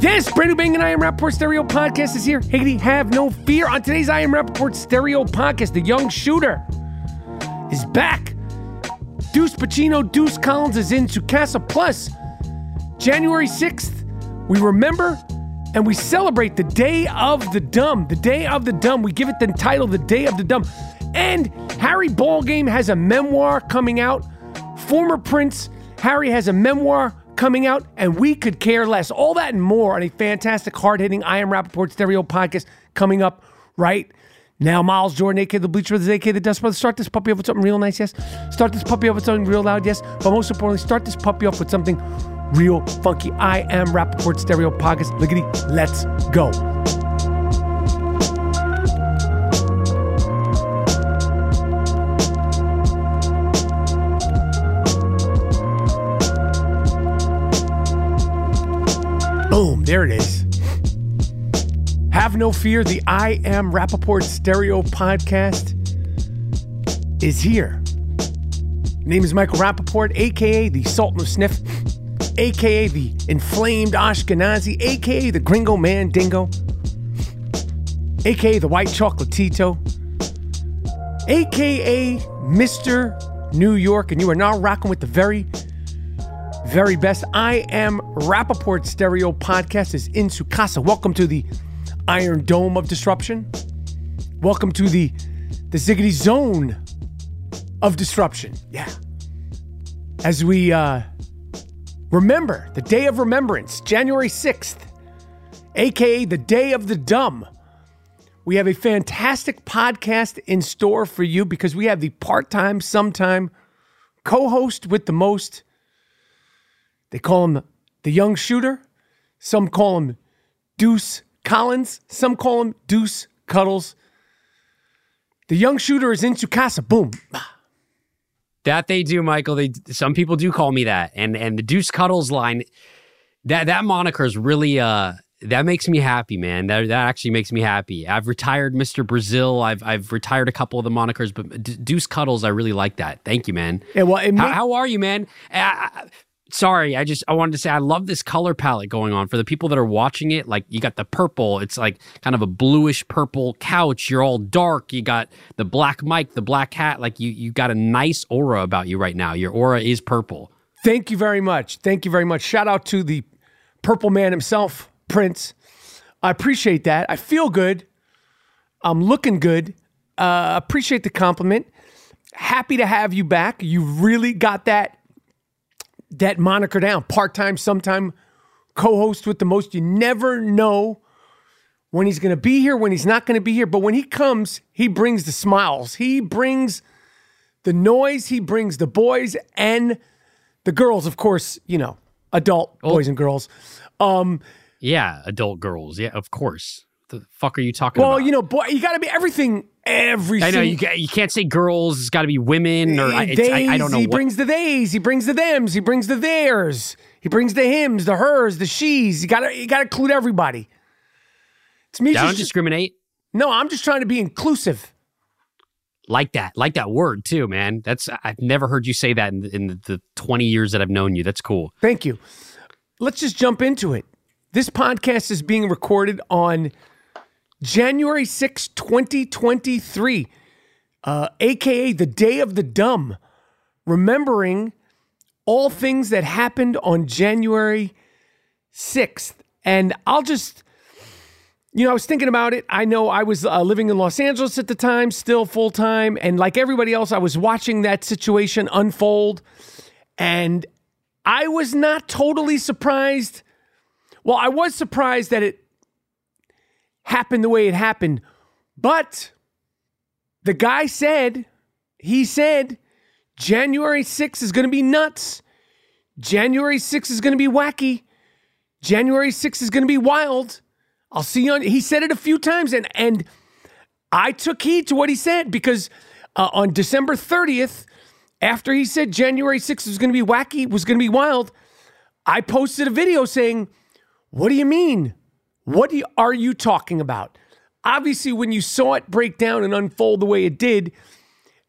Yes, new Bang and I Am Rapaport Stereo Podcast is here. Higgity, have no fear. On today's I Am Rapaport Stereo Podcast, the young shooter is back. Deuce Pacino, Deuce Collins is in to Casa Plus. January 6th, we remember and we celebrate the Day of the Dumb. The Day of the Dumb. We give it the title, The Day of the Dumb. And Harry Ballgame has a memoir coming out. Former Prince Harry has a memoir coming out, and we could care less. All that and more on a fantastic, hard hitting I Am Rapaport stereo podcast coming up right now. Miles Jordan, aka the Bleacher Brothers, aka the Dust Brothers. Start this puppy off with something real nice, yes. Start this puppy off with something real loud, yes. But most importantly, start this puppy off with something real funky. I Am Rapaport stereo podcast. Liggity, let's go. Boom, there it is. Have no fear, the I Am Rapaport Stereo podcast is here. Name is Michael Rapaport, aka the Sultan of Sniff, aka the inflamed Ashkenazi, aka the Gringo Man Dingo, aka the White Chocolatito, aka Mr. New York, and you are now rocking with the very very best. I am Rapaport Stereo Podcast is in Sukasa. Welcome to the Iron Dome of Disruption. Welcome to the the Ziggity Zone of Disruption. Yeah. As we uh, remember the Day of Remembrance, January 6th, aka the Day of the Dumb. We have a fantastic podcast in store for you because we have the part time, sometime co host with the most they call him the young shooter. Some call him Deuce Collins. Some call him Deuce Cuddles. The young shooter is in Casa. Boom. That they do, Michael. They some people do call me that, and and the Deuce Cuddles line, that that moniker is really uh that makes me happy, man. That that actually makes me happy. I've retired Mr. Brazil. I've I've retired a couple of the monikers, but Deuce Cuddles, I really like that. Thank you, man. Yeah, well, how, how, are you, man? I, sorry, I just I wanted to say I love this color palette going on for the people that are watching it. Like you got the purple, it's like kind of a bluish purple couch. You're all dark. You got the black mic, the black hat. Like you you got a nice aura about you right now. Your aura is purple. Thank you very much. Thank you very much. Shout out to the purple man himself, Prince. I appreciate that. I feel good. I'm looking good. Uh, appreciate the compliment. Happy to have you back. You really got that that moniker down. Part time, sometime co host with the most. You never know when he's going to be here, when he's not going to be here. But when he comes, he brings the smiles. He brings the noise. He brings the boys and the girls, of course, you know, adult Oh. boys and girls. Um, Yeah, adult girls. Yeah, of course. The fuck are you talking well, about? Well, you know, boy, you got to be everything. Every I know you you can't say girls. It's got to be women or I, it's, I, I don't know He what. brings the theys. He brings the thems. He brings the theirs. He brings the hims, the hers, the she's. You gotta you gotta include everybody. It's me. I don't discriminate. no, I'm just trying to be inclusive. Like that, like that word too, man. That's I've never heard you say that in, in the, the twenty years that I've known you. That's cool. Thank you. Let's just jump into it. This podcast is being recorded on January 6, 2023, uh, aka the Day of the Dumb, remembering all things that happened on January 6th. And I'll just, you know, I was thinking about it. I know I was uh, living in Los Angeles at the time, still full time. And like everybody else, I was watching that situation unfold. And I was not totally surprised. Well, I was surprised that it happened the way it happened, but the guy said, he said, January 6th is going to be nuts. January 6th is going to be wacky. January 6th is going to be wild. I'll see you on. He said it a few times, and and I took heed to what he said because uh, on December 30th, after he said January 6th was going to be wacky, was going to be wild, I posted a video saying, What do you mean? What are you talking about? Obviously, when you saw it break down and unfold the way it did,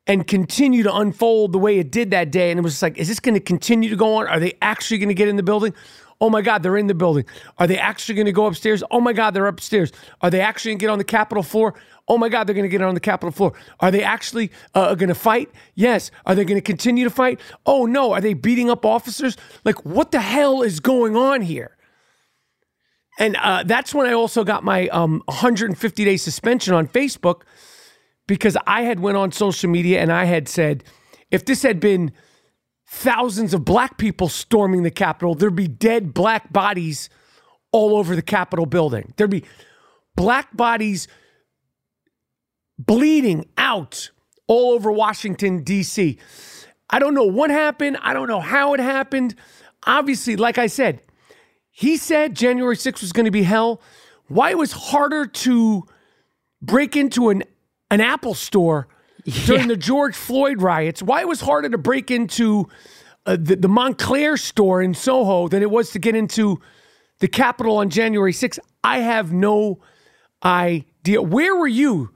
and continue to unfold the way it did that day, and it was like, is this going to continue to go on? Are they actually going to get in the building? Oh my God, they're in the building. Are they actually going to go upstairs? Oh my God, they're upstairs. Are they actually going to get on the Capitol floor? Oh my God, they're going to get on the Capitol floor. Are they actually uh, going to fight? Yes. Are they going to continue to fight? Oh no. Are they beating up officers? Like, what the hell is going on here? And uh, that's when I also got my um, 150 day suspension on Facebook because I had went on social media and I had said, if this had been thousands of black people storming the Capitol, there'd be dead black bodies all over the Capitol building. There'd be black bodies bleeding out all over Washington, D.C. I don't know what happened. I don't know how it happened. Obviously, like I said, he said January 6th was going to be hell. Why it was harder to break into an, an Apple store during the George Floyd riots, why it was harder to break into uh, the, the Moncler store in Soho than it was to get into the Capitol on January 6th, I have no idea. Where were you?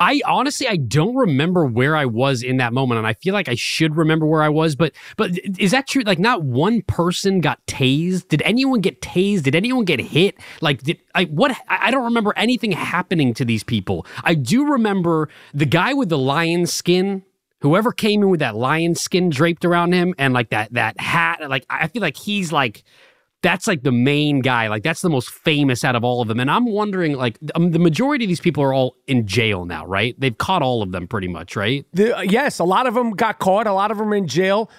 I honestly I don't remember where I was in that moment, and I feel like I should remember where I was. But but is that true? Like, not one person got tased. Did anyone get tased? Did anyone get hit? Like, did I what? I don't remember anything happening to these people. I do remember the guy with the lion skin. Whoever came in with that lion skin draped around him and like that that hat. Like, I feel like he's like that's like the main guy. Like that's the most famous out of all of them. And I'm wondering, like, um, the majority of these people are all in jail now, right? They've caught all of them pretty much, right? The, yes, a lot of them got caught. A lot of them are in jail.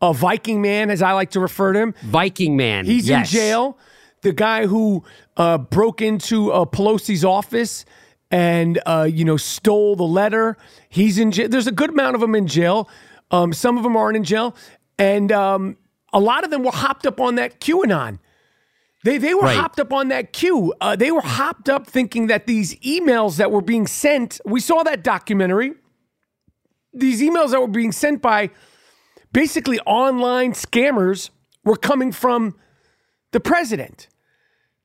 A Viking man, as I like to refer to him, Viking man, he's yes. in jail. The guy who uh, broke into uh, Pelosi's office and uh, you know stole the letter, he's in jail. There's a good amount of them in jail. Um, some of them aren't in jail, and um, a lot of them were hopped up on that QAnon. They, they were Right. hopped up on that queue. Uh, they were hopped up thinking that these emails that were being sent, we saw that documentary. These emails that were being sent by basically online scammers were coming from the president.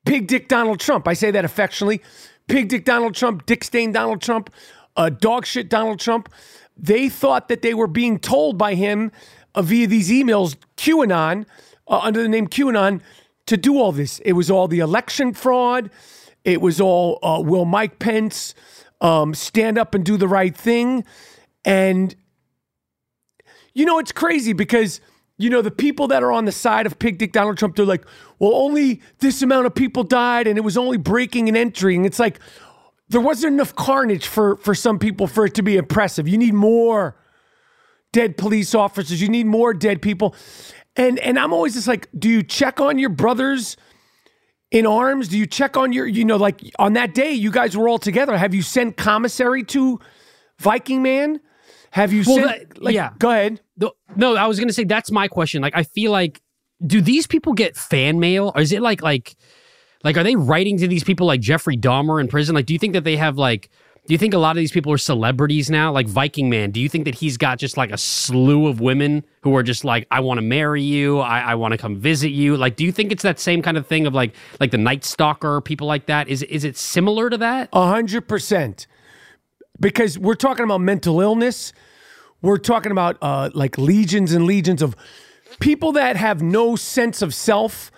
Pig Dick Donald Trump. I say that affectionately. Pig Dick Donald Trump, Dick Stain Donald Trump, uh, dog shit Donald Trump. They thought that they were being told by him uh, via these emails, QAnon, uh, under the name QAnon, to do all this. It was all the election fraud. It was all uh, will Mike Pence um, stand up and do the right thing. And you know, it's crazy because, you know, the people that are on the side of Pig Dick Donald Trump, they're like, well, only this amount of people died and it was only breaking and entering. It's like there wasn't enough carnage for, for some people for it to be impressive. You need more dead police officers, you need more dead people. And and I'm always just like, do you check on your brothers in arms? Do you check on your, you know, like on that day you guys were all together? Have you sent commissary to Viking Man? Have you Well, sent? that- like, yeah. Go ahead. No, no, I was gonna say that's my question. Like, I feel like, do these people get fan mail, or is it like like like are they writing to these people like Jeffrey Dahmer in prison? Like, do you think that they have like? Do you think a lot of these people are celebrities now? Like Viking Man, do you think that he's got just like a slew of women who are just like, I want to marry you, I, I want to come visit you? Like, do you think it's that same kind of thing of like like the Night Stalker, people like that? Is is it similar to that? A hundred percent. Because we're talking about mental illness. We're talking about uh, like legions and legions of people that have no sense of self.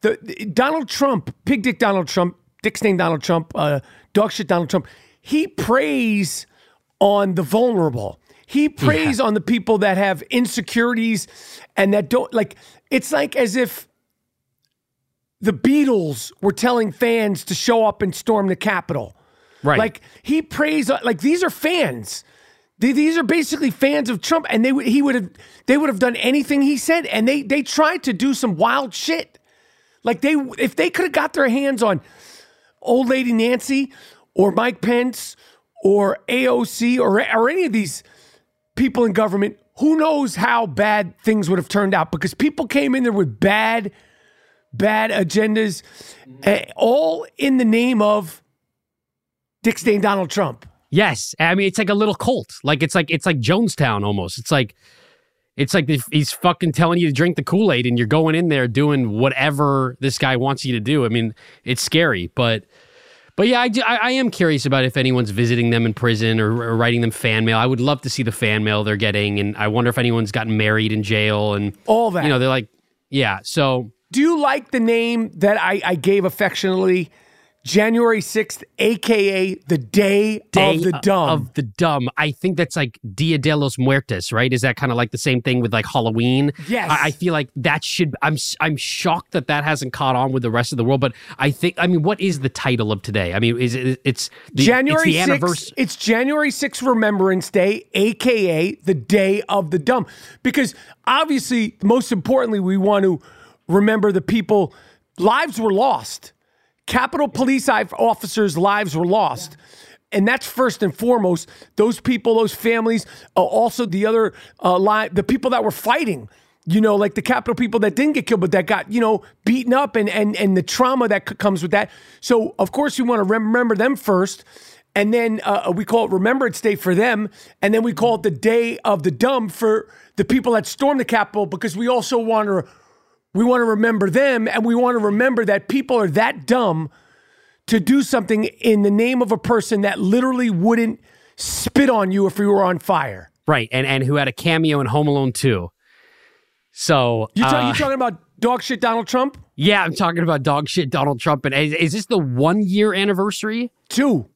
The, the- Donald Trump, Pig Dick Donald Trump, Dick Stain Donald Trump, uh, Dog Shit Donald Trump, he preys on the vulnerable. He preys on the people that have insecurities and that don't like. It's like as if the Beatles were telling fans to show up and storm the Capitol. Right. Like he prays, like these are fans. They- These are basically fans of Trump, and they he would have they would have done anything he said, and they they tried to do some wild shit. Like they if they could have got their hands on old lady Nancy or Mike Pence or AOC or or any of these people in government, who knows how bad things would have turned out because people came in there with bad bad agendas, eh, all in the name of Dick Stain Donald Trump. Yes, I mean it's like a little cult. Like it's like it's like Jonestown almost. It's like it's like he's fucking telling you to drink the Kool Aid, and you're going in there doing whatever this guy wants you to do. I mean, it's scary, but but yeah, I, do- I, I am curious about if anyone's visiting them in prison or, or writing them fan mail. I would love to see the fan mail they're getting, and I wonder if anyone's gotten married in jail and All that. You know, they're like, yeah. So Do you like the name that I, I gave affectionately? January 6th, aka the Day, Day of the Dumb. Of the dumb. I think that's like Dia de los Muertos, right? Is that kind of like the same thing with like Halloween? Yes. I, I feel like that should. I'm I'm shocked that that hasn't caught on with the rest of the world. But I think. I mean, what is the title of today? I mean, is it? It's the, January It's the 6th, anniversary. it's January 6th Remembrance Day, aka the Day of the Dumb. Because obviously, most importantly, we want to remember the people, lives were lost. Capitol Police officers' lives were lost. And that's first and foremost. Those people, those families, uh, also the other uh, the people that were fighting. You know, like the Capitol people that didn't get killed, but that got you know beaten up, and and and the trauma that comes with that. So of course we want to remember them first, and then uh, we call it Remembrance Day for them, and then we call it the Day of the Dumb for the people that stormed the Capitol, because we also want to we want to remember them, and we want to remember that people are that dumb to do something in the name of a person that literally wouldn't spit on you if you were on fire. right, and and who had a cameo in Home Alone 2. So You, talk, uh, you talking about dog shit Donald Trump? yeah, I'm talking about dog shit Donald Trump. And is, is this the one year anniversary? Two.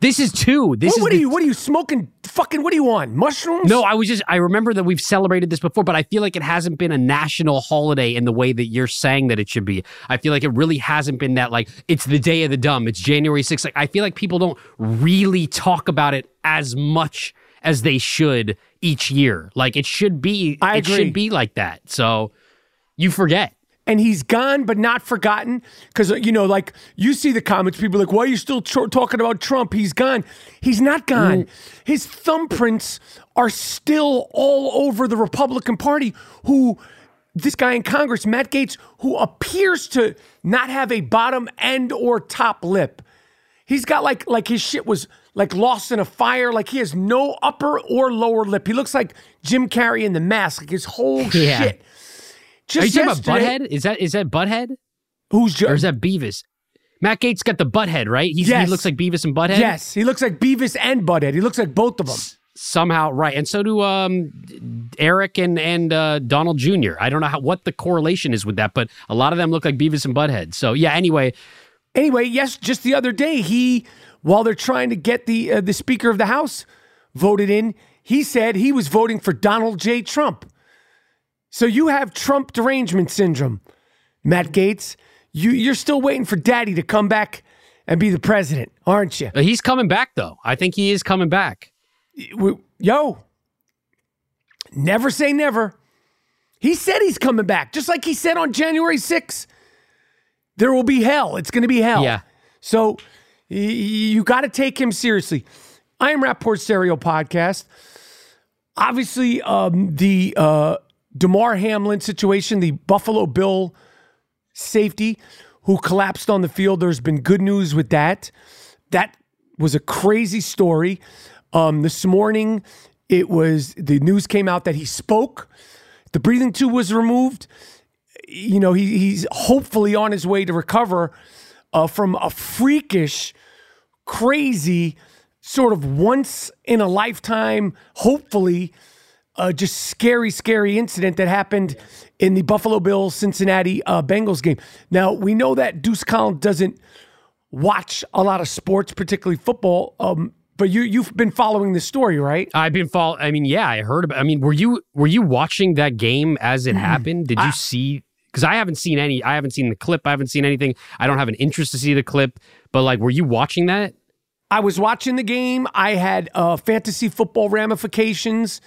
This is two. This What, is what the are you? What are you smoking? Fucking what do you want? Mushrooms? No, I was just I remember that we've celebrated this before, but I feel like it hasn't been a national holiday in the way that you're saying that it should be. I feel like it really hasn't been that like it's the day of the dumb. It's January 6th. Like I feel like people don't really talk about it as much as they should each year. Like it should be I it agree. should be like that. So you forget. And he's gone but not forgotten? Because you know like you see the comments people are like why are you still tr- talking about trump? He's gone. He's not gone. Mm. His thumbprints are still all over the republican party who this guy in congress matt Gaetz who appears to not have a bottom end or top lip. He's got like like his shit was like lost in a fire. Like he has no upper or lower lip. He looks like jim carrey in the mask. Like his whole Yeah. shit Are you just talking about Butthead? Is that is that Butthead? Who's jo- Or is that Beavis? Matt Gaetz got the Butthead, right? He's, Yes. He looks like Beavis and Butthead. Yes, he looks like Beavis and Butthead. He looks like both of them. somehow right and so do um eric and and uh donald jr i don't know how what the correlation is with that but a lot of them look like beavis and butthead so yeah anyway Anyway, yes, just the other day, he, while they're trying to get the uh, the Speaker of the House voted in, he said he was voting for Donald J. Trump. So you have Trump derangement syndrome, Matt Gaetz. You you're still waiting for Daddy to come back and be the president, aren't you? he's coming back though i think he is coming back Yo, never say never. He said he's coming back, just like he said on January 6th. there will be hell. It's going to be hell. Yeah. So you got to take him seriously. I am Rapaport Stereo Podcast. Obviously, um, the uh, Damar Hamlin situation, the Buffalo Bill safety who collapsed on the field. There's been good news with that. That was a crazy story. Um, this morning, it was the news came out that he spoke. The breathing tube was removed. You know, he, he's hopefully on his way to recover uh, from a freakish, crazy, sort of once in a lifetime, hopefully, uh, just scary, scary incident that happened in the Buffalo Bills Cincinnati uh, Bengals game. Now, we know that Deuce Collins doesn't watch a lot of sports, particularly football. Um, but you you've been following this story, right? I've been follow. I mean, yeah, I heard about. I mean, were you were you watching that game as it happened? Did you see? Because I haven't seen any. I haven't seen the clip. I haven't seen anything. I don't have an interest to see the clip. But like, were you watching that? I was watching the game. I had uh, fantasy football ramifications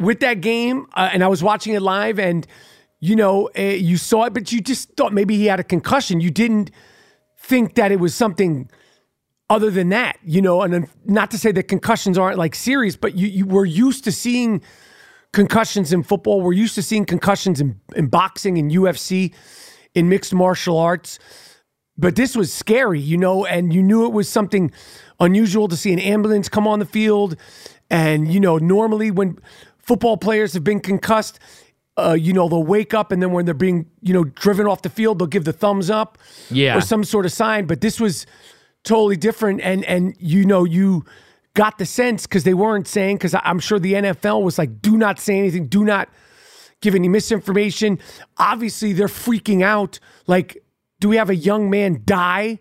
with that game, uh, and I was watching it live. And you know, uh, you saw it, but you just thought maybe he had a concussion. You didn't think that it was something other than that, you know. And not to say that concussions aren't like serious, but you, you were used to seeing concussions in football. We're used to seeing concussions in, in boxing and UFC, in mixed martial arts. But this was scary, you know, and you knew it was something unusual to see an ambulance come on the field. And, you know, normally when football players have been concussed, uh, you know, they'll wake up and then when they're being, you know, driven off the field, they'll give the thumbs up Yeah. or some sort of sign. But this was totally different. And, and you know, you got the sense because they weren't saying, because I'm sure the NFL was like, do not say anything, do not give any misinformation. Obviously, they're freaking out. Like, do we have a young man die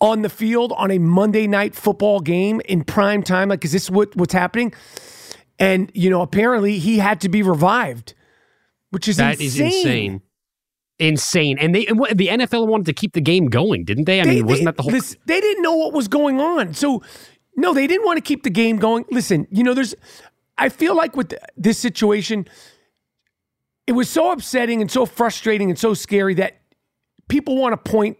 on the field on a Monday night football game in prime time? Like, is this what, what's happening? And, you know, apparently he had to be revived, which is That is insane. insane. Insane. And they and what, the NFL wanted to keep the game going, didn't they? I They- mean, wasn't they- that the whole? they didn't know what was going on. So, no, they didn't want to keep the game going. Listen, you know, there's, I feel like with this situation, it was so upsetting and so frustrating and so scary that people want to point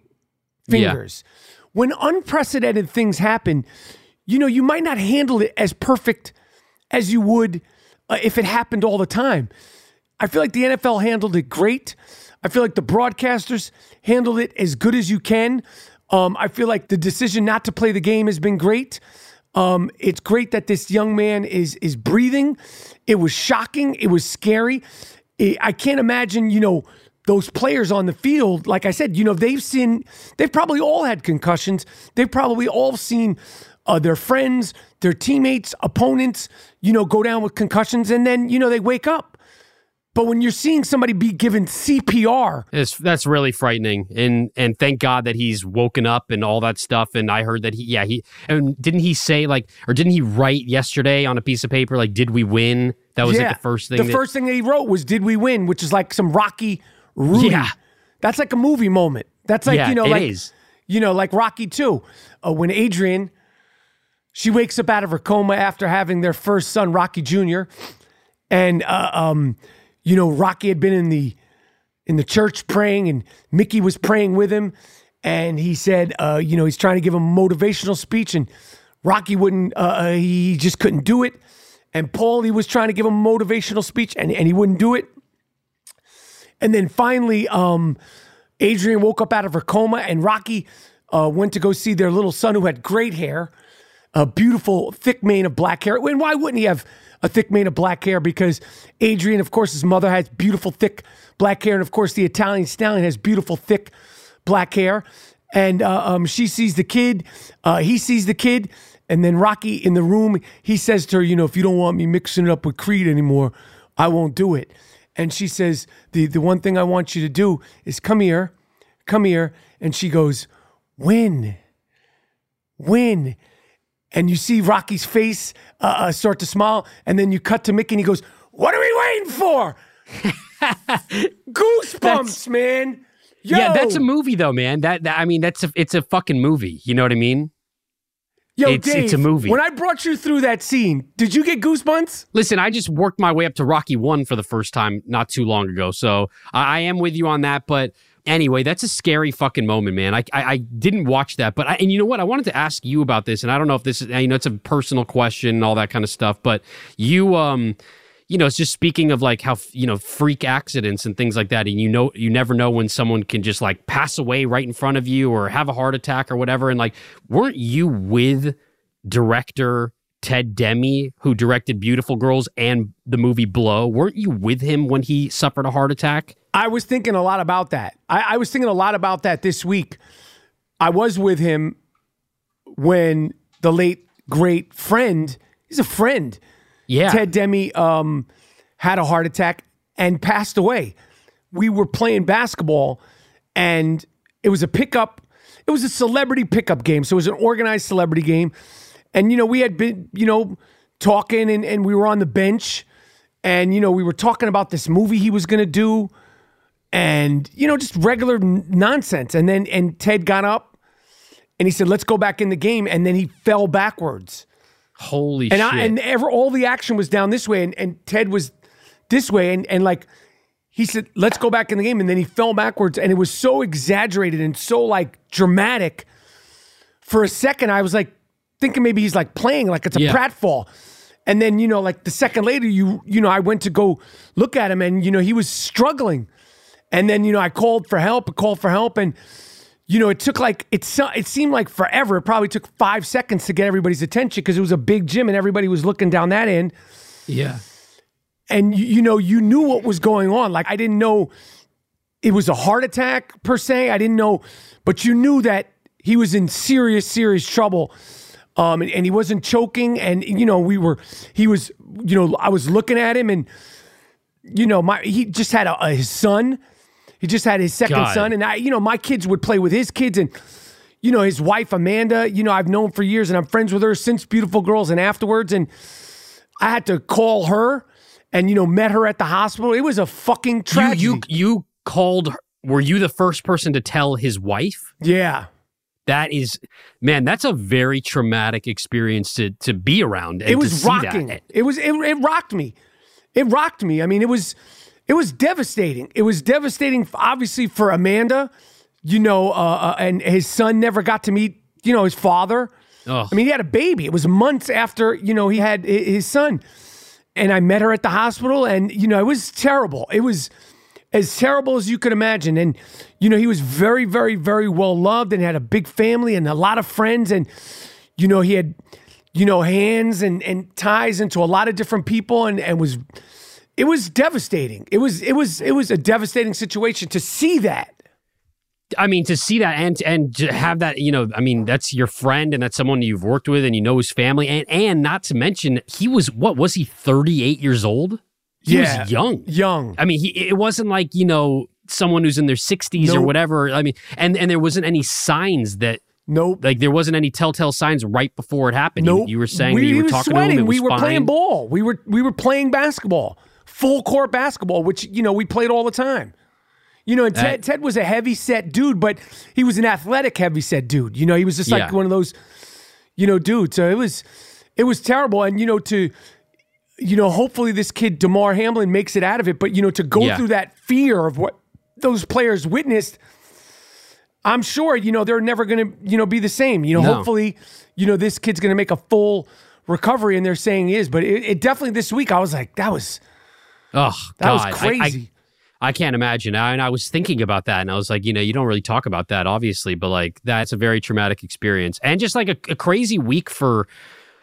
fingers. When unprecedented things happen, you know, you might not handle it as perfect as you would uh, if it happened all the time. I feel like the NFL handled it great. I feel like the broadcasters handled it as good as you can. Um, I feel like the decision not to play the game has been great. Um, it's great that this young man is is breathing. It was shocking. It was scary. I I can't imagine, you know, those players on the field. Like I said, you know, they've seen, they've probably all had concussions. They've probably all seen uh, their friends, their teammates, opponents, you know, go down with concussions, and then you know they wake up. But when you're seeing somebody be given CPR, It's, that's really frightening, and and thank God that he's woken up and all that stuff. And I heard that he, yeah, he and didn't he say like, or didn't he write yesterday on a piece of paper like, "Did we win?" That was like the first thing. The that- first thing that he wrote was "Did we win?" which is like some Rocky Rudy. Yeah. That's like a movie moment. That's like Yeah, you know, it like is. you know, like Rocky Two, uh, when Adrian she wakes up out of her coma after having their first son, Rocky Jr. And uh, um, you know, Rocky had been in the in the church praying, and Mickey was praying with him. And he said, uh, you know, he's trying to give him a motivational speech, and Rocky wouldn't. Uh, uh, he just couldn't do it. And Paul, he was trying to give him a motivational speech, and, and he wouldn't do it. And then finally, um, Adrian woke up out of her coma, and Rocky uh, went to go see their little son who had great hair, a beautiful thick mane of black hair. And why wouldn't he have a thick mane of black hair? Because Adrian, of course, his mother has beautiful thick black hair, and of course, the Italian stallion has beautiful thick black hair. And uh, um, she sees the kid, uh, he sees the kid, and then Rocky in the room, he says to her, "You know, if you don't want me mixing it up with Creed anymore, I won't do it." And she says, "the The one thing I want you to do is come here, come here." And she goes, "Win, win." And you see Rocky's face uh, uh, start to smile, and then you cut to Mickey, and he goes, "What are we waiting for?" Goosebumps, man. Yo. Yeah, that's a movie though, man. That, that I mean, that's a, it's a fucking movie. You know what I mean? Yo, it's- Dave, it's a movie. When I brought you through that scene, did you get goosebumps? Listen, I just worked my way up to Rocky One for the first time not too long ago, so I, I am with you on that. But Anyway, that's a scary fucking moment, man. I I, I didn't watch that, but I, and you know what? I wanted to ask you about this, and I don't know if this is you know it's a personal question and all that kind of stuff, but you um you know, it's just speaking of like how you know freak accidents and things like that, and you know, you never know when someone can just like pass away right in front of you or have a heart attack or whatever. And like, weren't you with director Ted Demme, who directed Beautiful Girls and the movie Blow? Weren't you with him when he suffered a heart attack? I was thinking a lot about that. I, I was thinking a lot about that this week. I was with him when the late great friend, he's a friend, Yeah. Ted Demme um, had a heart attack and passed away. We were playing basketball, and it was a pickup. It was a celebrity pickup game, so it was an organized celebrity game. And you know, we had been, you know, talking, and, and we were on the bench, and you know, we were talking about this movie he was going to do, and you know, just regular n- nonsense. And then, and Ted got up, and he said, "Let's go back in the game," and then he fell backwards. Holy And shit! I, and ever all the action was down this way, and, and Ted was this way, and and like he said, "Let's go back in the game," and then he fell backwards, and it was so exaggerated and so like dramatic. For a second, I was like thinking maybe he's like playing like it's a Yeah. pratfall, and then you know like the second later, you you know I went to go look at him, and you know he was struggling, and then you know I called for help, I called for help, and you know, it took like it. It seemed like forever. It probably took five seconds to get everybody's attention because it was a big gym and everybody was looking down that end. yeah. And you, you know, you knew what was going on. Like I didn't know it was a heart attack per se. I didn't know, but you knew that he was in serious, serious trouble. Um, and, and he wasn't choking. And you know, we were. He was. You know, I was looking at him, and you know, my he just had a, a, his son. He just had his second God. son, and I, you know, my kids would play with his kids, and you know, his wife Amanda. You know, I've known for years, and I'm friends with her since Beautiful Girls and afterwards. And I had to call her, and you know, met her at the hospital. It was a fucking You tragedy. you you called. Were you the first person to tell his wife? yeah, That is, man, that's a very traumatic experience to to be around. It was rocking. That. It was it, it rocked me. It rocked me. I mean, it was it was devastating. It was devastating, obviously for Amanda. You know, uh, uh, and his son never got to meet you know his father. Ugh. I mean, he had a baby. It was months after you know he had his son, and I met her at the hospital, and you know it was terrible. It was as terrible as you could imagine. And you know he was very, very, very well loved, and had a big family and a lot of friends, and you know he had you know hands and and ties into a lot of different people, and and was it was devastating. It was it was it was a devastating situation to see that. I mean, to see that and and to have that, you know, I mean, that's your friend and that's someone you've worked with and you know his family and and not to mention he was what was he thirty eight years old? He Yeah. was young. Young. I mean, he it wasn't like you know someone who's in their sixties or whatever. I mean, and and there wasn't any signs that Nope. like there wasn't any telltale signs right before it happened. You- Nope. You, were saying we, that you were talking sweating. to him. It we were playing ball. We were we were playing basketball, full court basketball, which you know we played all the time. You know, and Ted, That- Ted was a heavy set dude, but he was an athletic heavy set dude. You know, he was just like Yeah. one of those, you know, dudes. So it was it was terrible. And you know, to you know, hopefully this kid Damar Hamlin makes it out of it. But you know, to go Yeah. through that fear of what those players witnessed, I'm sure you know they're never going to you know be the same. You know, No. hopefully, you know this kid's going to make a full recovery, and they're saying he is. But it, it definitely this week, I was like, that was Oh, that God. was I- I- crazy. I can't imagine. I, and I was thinking about that, and I was like, you know, you don't really talk about that, obviously, but like that's a very traumatic experience, and just like a, a crazy week for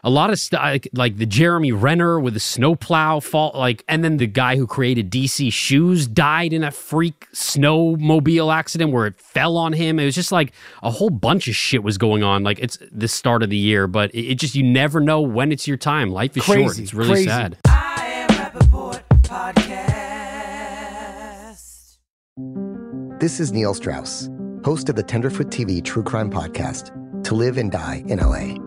a lot of stuff, like, like the Jeremy Renner with the snowplow fault, like, and then the guy who created DC Shoes died in a freak snowmobile accident where it fell on him. It was just like a whole bunch of shit was going on. Like it's the start of the year, but it, it just you never know when it's your time. Life is short. It's really crazy. sad. I am Podcast. This is Neil Strauss, host of the Tenderfoot TV true crime podcast, To Live and Die in LA.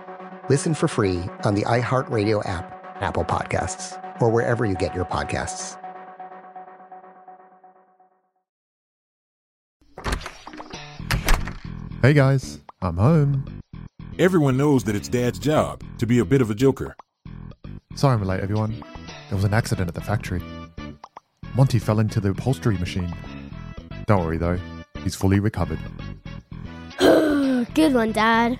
Listen for free on the iHeartRadio app, Apple Podcasts, or wherever you get your podcasts. Hey guys, I'm home. Everyone knows that it's Dad's job to be a bit of a joker. Sorry I'm late, everyone. There was an accident at the factory. Monty fell into the upholstery machine. Don't worry though, he's fully recovered. Good one, Dad.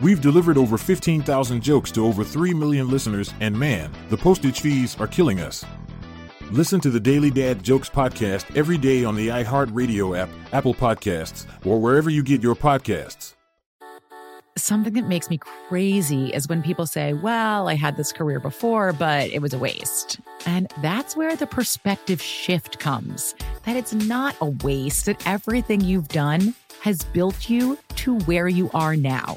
We've delivered over 15,000 jokes to over 3 million listeners, and man, the postage fees are killing us. Listen to the Daily Dad Jokes podcast every day on the iHeartRadio app, Apple Podcasts, or wherever you get your podcasts. Something that makes me crazy is when people say, Well, I had this career before, but it was a waste. And that's where the perspective shift comes that it's not a waste, that everything you've done has built you to where you are now.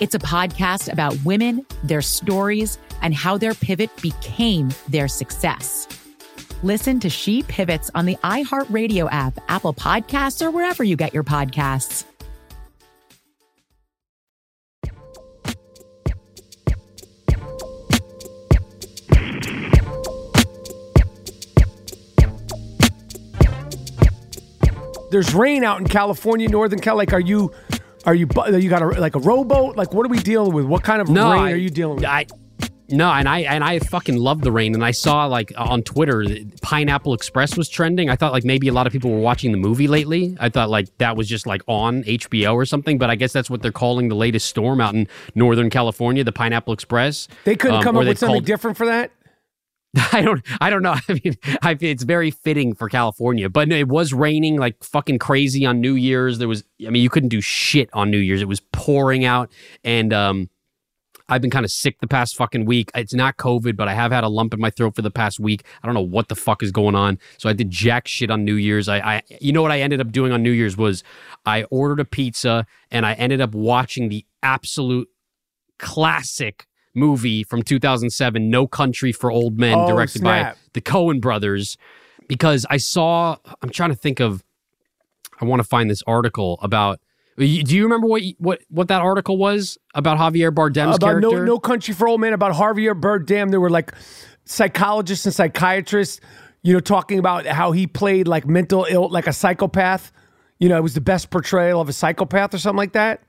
It's a podcast about women, their stories, and how their pivot became their success. Listen to She Pivots on the iHeartRadio app, Apple Podcasts, or wherever you get your podcasts. There's rain out in California, Northern Cal. Like, are you, are you, you got a like a rowboat? Like, what are we dealing with? What kind of No, rain I- are you dealing with? I no, and I and I fucking love the rain. And I saw like on Twitter, Pineapple Express was trending. I thought like maybe a lot of people were watching the movie lately. I thought like that was just like on HBO or something. But I guess that's what they're calling the latest storm out in Northern California, the Pineapple Express. they couldn't Um, come up with something called- different for that. I don't, I don't know. I mean, I, it's very fitting for California, but it was raining like fucking crazy on New Year's. There was, I mean, you couldn't do shit on New Year's. It was pouring out, and um, I've been kind of sick the past fucking week. It's not COVID, but I have had a lump in my throat for the past week. I don't know what the fuck is going on. So I did jack shit on New Year's. I, I, you know what I ended up doing on New Year's was I ordered a pizza and I ended up watching the absolute classic movie from 2007, No Country for Old Men, Oh, directed by the Coen brothers, because I saw, I'm trying to think of, I want to find this article about. Do you remember what what what that article was about Javier Bardem's about no, character? no Country for Old Men, about Javier Bardem. There were like psychologists and psychiatrists, you know, talking about how he played like mental ill, like a psychopath. You know, it was the best portrayal of a psychopath or something like that.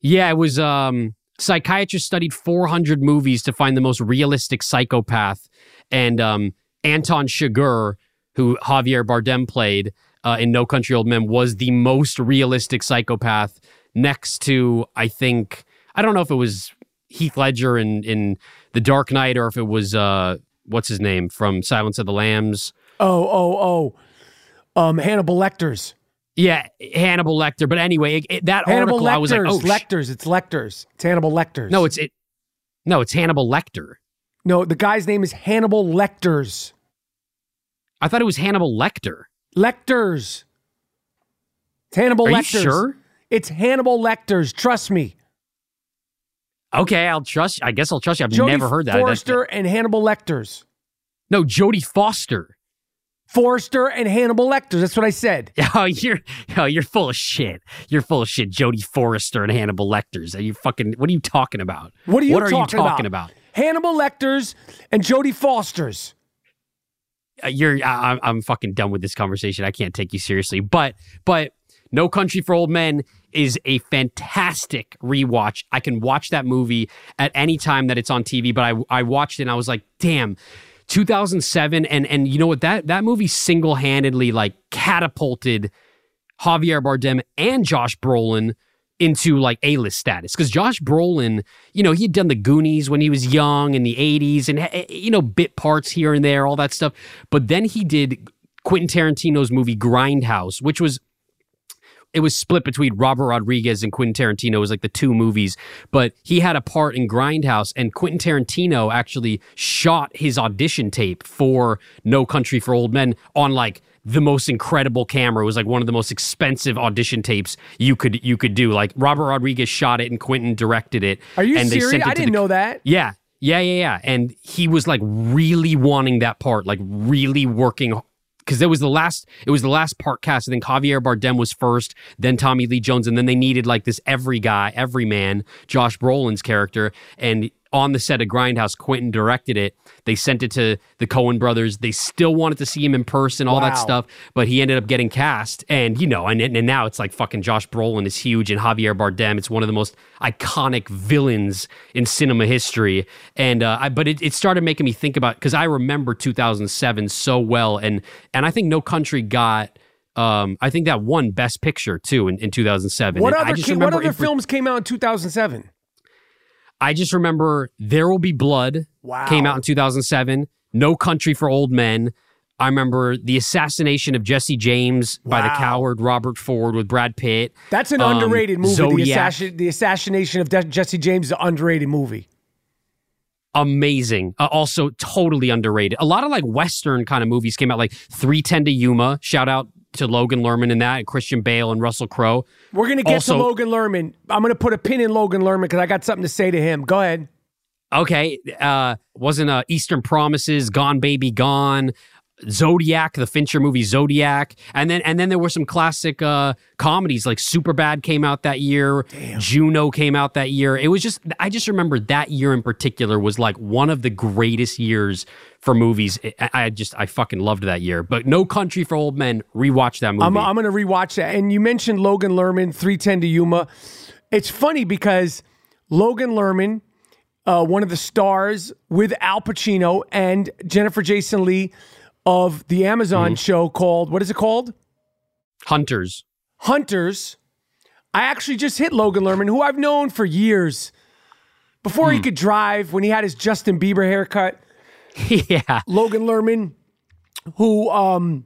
Yeah, it was. Um, psychiatrists studied 400 movies to find the most realistic psychopath, and um, Anton Chigurh, who Javier Bardem played uh, in No Country Old Men, was the most realistic psychopath. Next to, I think, I don't know if it was Heath Ledger in in The Dark Knight or if it was uh, what's his name from Silence of the Lambs. Oh, oh, oh. Um, Hannibal Lecter's. Yeah, Hannibal Lecter. But anyway, it, it- that Hannibal article, I was like, Lecter's. oh, sh- Lecter's. It's Lecter's. It's Hannibal Lecter's. no, it's it. No, it's Hannibal Lecter. no. The guy's name is Hannibal Lecter's. I thought it was Hannibal Lecter. Lecter's. It's Hannibal Are you Lecter's. sure? It's Hannibal Lecter's. Trust me. Okay, I'll trust. I guess I'll trust you. I've Jodie never heard that. Forrester and Hannibal Lecter's. no, Jodie Foster. Forrester and Hannibal Lecter. That's what I said. Oh, you're oh, you're full of shit. You're full of shit. Jodie Forrester and Hannibal Lecter's. Are you fucking? What are you talking about? What are you, What are talking, you talking about? Hannibal Lecter's and Jodie Foster's. Uh, you're I, I'm- I'm fucking done with this conversation. I can't take you seriously. But but No Country for Old Men is a fantastic rewatch. I can watch that movie at any time that it's on TV. But I I watched it and I was like, damn. 2007 and and you know what that that movie single-handedly like catapulted Javier Bardem and Josh Brolin into like A-list status because Josh Brolin, you know, he had done the Goonies when he was young in the 80s and eh, you know bit parts here and there, all that stuff. But then he did Quentin Tarantino's movie Grindhouse, which was it was split between Robert Rodriguez and Quentin Tarantino. It was like the two movies, but he had a part in Grindhouse, and Quentin Tarantino actually shot his audition tape for No Country for Old Men on like the most incredible camera. It was like one of the most expensive audition tapes you could you could do. Like Robert Rodriguez shot it and Quentin directed it. Are you and they serious? sent it I didn't the- know that. yeah. Yeah, yeah, yeah. And he was like really wanting that part, like really working because it was the last it was the last part cast. I think Javier Bardem was first, then Tommy Lee Jones, and then they needed like this every guy, every man, Josh Brolin's character. And on the set of Grindhouse, Quentin directed it. They sent it to the Coen brothers. They still wanted to see him in person, all that stuff, but he ended up getting cast. And you know, and and now it's like fucking Josh Brolin is huge, and Javier Bardem. It's one of the most iconic villains in cinema history. And uh, I, but it, it started making me think about because I remember 2007 so well, and and I think No Country got. Um, I think that won Best Picture too in, in 2007. What And I other just ca- what other films came out in 2007? I just remember There Will Be Blood Wow. came out in 2007. No Country for Old Men. I remember the assassination of Jesse James by the coward Robert Ford with Brad Pitt. That's an Um, underrated movie. The, assassin, the assassination of De- Jesse James is an underrated movie. amazing. Uh, also totally underrated. A lot of like Western kind of movies came out, like 310 to Yuma. Shout out to Logan Lerman in that, and Christian Bale and Russell Crowe. We're gonna get Also- to Logan Lerman. I'm gonna put a pin in Logan Lerman because I got something to say to him. Go ahead. Okay, uh, wasn't uh, Eastern Promises, Gone Baby Gone, Zodiac, the Fincher movie Zodiac, and then and then there were some classic uh, comedies like Superbad came out that year, Juno came out that year. It was just I just remember that year in particular was like one of the greatest years for movies. I, just I fucking loved that year. But No Country for Old Men, rewatch that movie. I'm, I'm going to rewatch that. And you mentioned Logan Lerman, 310 to Yuma. It's funny because Logan Lerman, uh, one of the stars with Al Pacino and Jennifer Jason Lee of the Amazon show called, what is it called? Hunters. Hunters. I actually just hit Logan Lerman, who I've known for years. Before he could drive, when he had his Justin Bieber haircut, yeah. Logan Lerman, who um,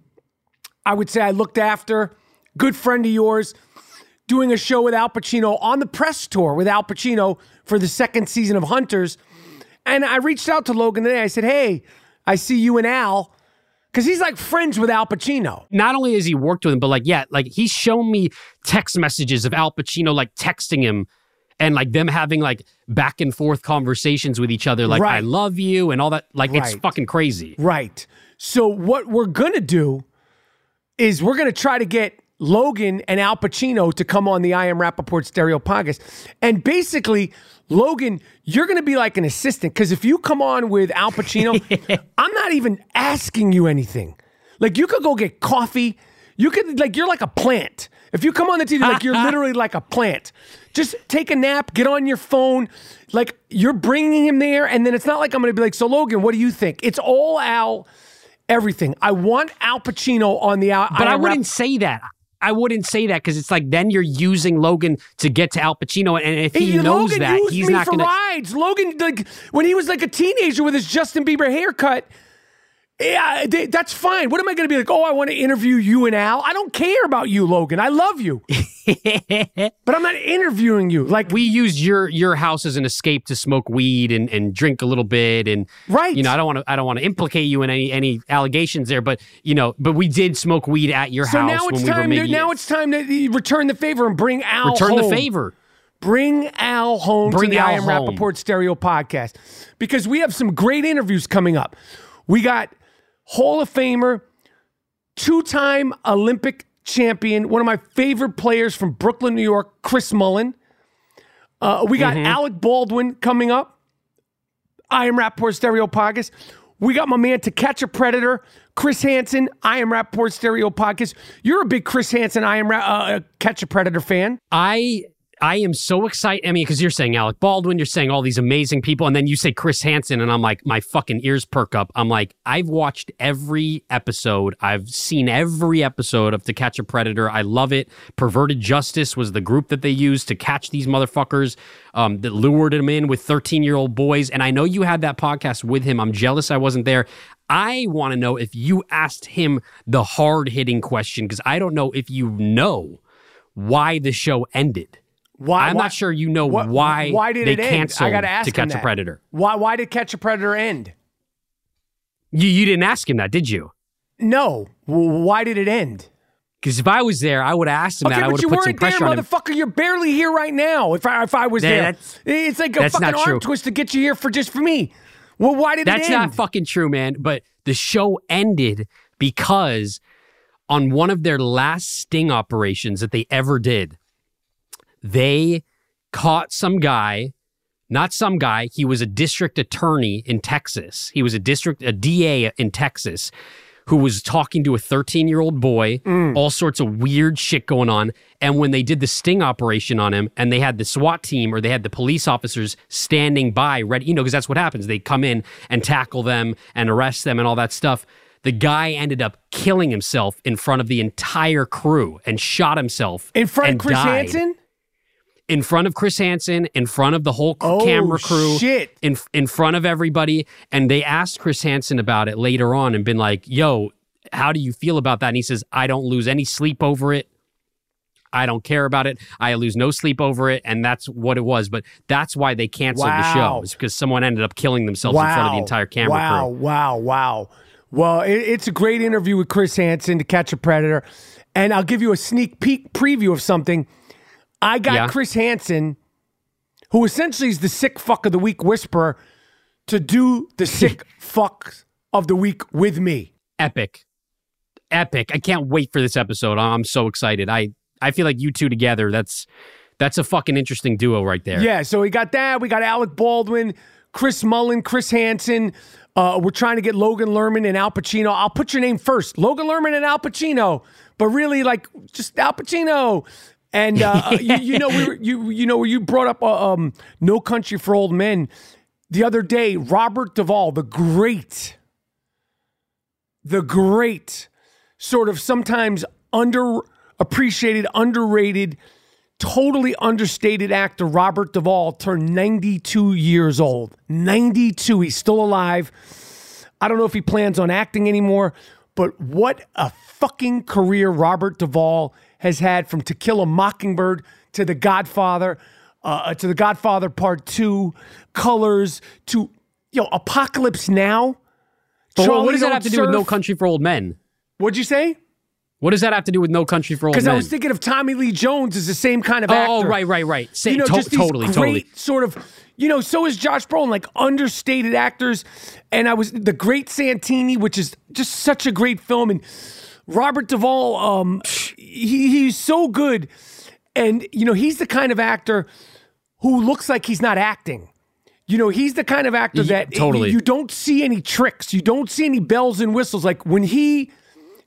I would say I looked after, good friend of yours, doing a show with Al Pacino on the press tour with Al Pacino for the second season of Hunters. And I reached out to Logan today. I said, Hey, I see you and Al. Because he's like friends with Al Pacino. not only has he worked with him, but like, yeah, like he's shown me text messages of Al Pacino like texting him and like them having like back and forth conversations with each other, like, Right. I love you and all that. Like, it's fucking crazy. Right. So what we're gonna do is we're gonna try to get Logan and Al Pacino to come on the I Am Rapaport Stereo podcast. And basically, Logan, you're gonna be like an assistant because if you come on with Al Pacino, I'm not even asking you anything. Like you could go get coffee. You could like you're like a plant. If you come on the TV, like you're literally like a plant. Just take a nap, get on your phone. Like you're bringing him there, and then it's not like I'm going to be like, so Logan, what do you think? It's all Al, everything. I want Al Pacino on the Al. But I, Am wouldn't say that. I wouldn't say that because it's like then you're using Logan to get to Al Pacino, and if he, He- knows Logan that, he's not going to. rides. Logan, like when he was like a teenager with his Justin Bieber haircut. Yeah, they- that's fine. What am I going to be like? Oh, I want to interview you and Al. I don't care about you, Logan. I love you, but I'm not interviewing you. Like we use your your house as an escape to smoke weed and, and drink a little bit and Right. you know I don't want to I don't want to implicate you in any any allegations there but you know but we did smoke weed at your So house So now when it's we were time. To, now it's time to uh, return the favor and bring Al return home. the favor Bring Al home Bring to the Al I Am home. Rapaport Stereo podcast because we have some great interviews coming up. We got Hall of Famer, two time Olympic champion, one of my favorite players from Brooklyn, New York, Chris Mullin. Uh, we got Alec Baldwin coming up. I am Rapaport Stereo Podcast. We got my man to catch a predator, Chris Hansen. I am Rapaport Stereo Podcast. You're a big Chris Hansen. I am Ra- uh, catch a predator fan. I I am so excited. I mean, because you're saying Alec Baldwin, you're saying all these amazing people, and then you say Chris Hansen, and I'm like, my fucking ears perk up. I'm like, I've watched every episode. I've seen every episode of To Catch a Predator. I love it. Perverted Justice was the group that they used to catch these motherfuckers um, that lured them in with 13 year old boys. And I know you had that podcast with him. I'm jealous I wasn't there. I want to know if you asked him the hard hitting question because I don't know if you know why the show ended. Why? I'm why- not sure you know what- why, Why did they it end? canceled I got to ask to him catch a predator. Why? Why did Catch a Predator end? You you didn't ask him that, did you? No. Why did it end? Because if I was there, I would have asked him Okay, that. I but would have put some weren't there, on him. motherfucker. You're barely here right now. If I if I was Yeah, there, it's like a fucking arm twist to get you here for just for me. Well, why did That's it end? not fucking true, man. But the show ended because on one of their last sting operations that they ever did, they caught some guy, not some guy, he was a district attorney in Texas. He was a district, a DA in Texas who was talking to a 13 year old boy, mm. all sorts of weird shit going on. And when they did the sting operation on him and they had the SWAT team or they had the police officers standing by, ready, you know, because that's what happens. They come in and tackle them and arrest them and all that stuff. The guy ended up killing himself in front of the entire crew and shot himself in front of Chris died Hansen. In front of Chris Hansen, in front of the whole Oh, camera crew, shit. in in front of everybody, and they asked Chris Hansen about it later on and been like, "Yo, how do you feel about that?" And he says, "I don't lose any sleep over it. I don't care about it. I lose no sleep over it, and that's what it was. But that's why they canceled the show. Is because someone ended up killing themselves in front of the entire camera wow, crew. Wow! Wow, wow, Well, it, it's a great interview with Chris Hansen to catch a predator. And I'll give you a sneak peek preview of something. I got Yeah. Chris Hansen, who essentially is the sick fuck of the week whisperer, to do the sick fuck of the week with me. Epic, epic! I can't wait for this episode. I'm so excited. I I feel like you two together. That's that's a fucking interesting duo right there. Yeah, so we got that. We got Alec Baldwin, Chris Mullin, Chris Hansen. Uh, we're trying to get Logan Lerman and Al Pacino. I'll put your name first, Logan Lerman and Al Pacino, but really like just Al Pacino. And uh, you, you know, we were, you you know, you brought up uh, um, No Country for Old Men the other day. Robert Duvall, the great, the great, sort of sometimes underappreciated, underrated totally understated actor Robert Duvall turned 92 years old. 92. He's still alive. I don't know if he plans on acting anymore, but what a fucking career Robert Duvall has had from To Kill a Mockingbird to The Godfather, uh, to The Godfather Part 2, Colors, to yo, Apocalypse Now. But what- does that have to do with No Country for Old Men? What'd you say? What does that have to do with No Country for Old Men? Because I was thinking of Tommy Lee Jones as the same kind of actor. Oh, right, right, right. Sa- you know, to- just these totally, great totally. sort of. You know, so is Josh Brolin, like understated actors. And I was the Great Santini, which is just such a great film. And Robert Duvall, um, he, he's so good. And you know, he's the kind of actor who looks like he's not acting. You know, he's the kind of actor Yeah, that totally. you don't see any tricks. You don't see any bells and whistles. Like when he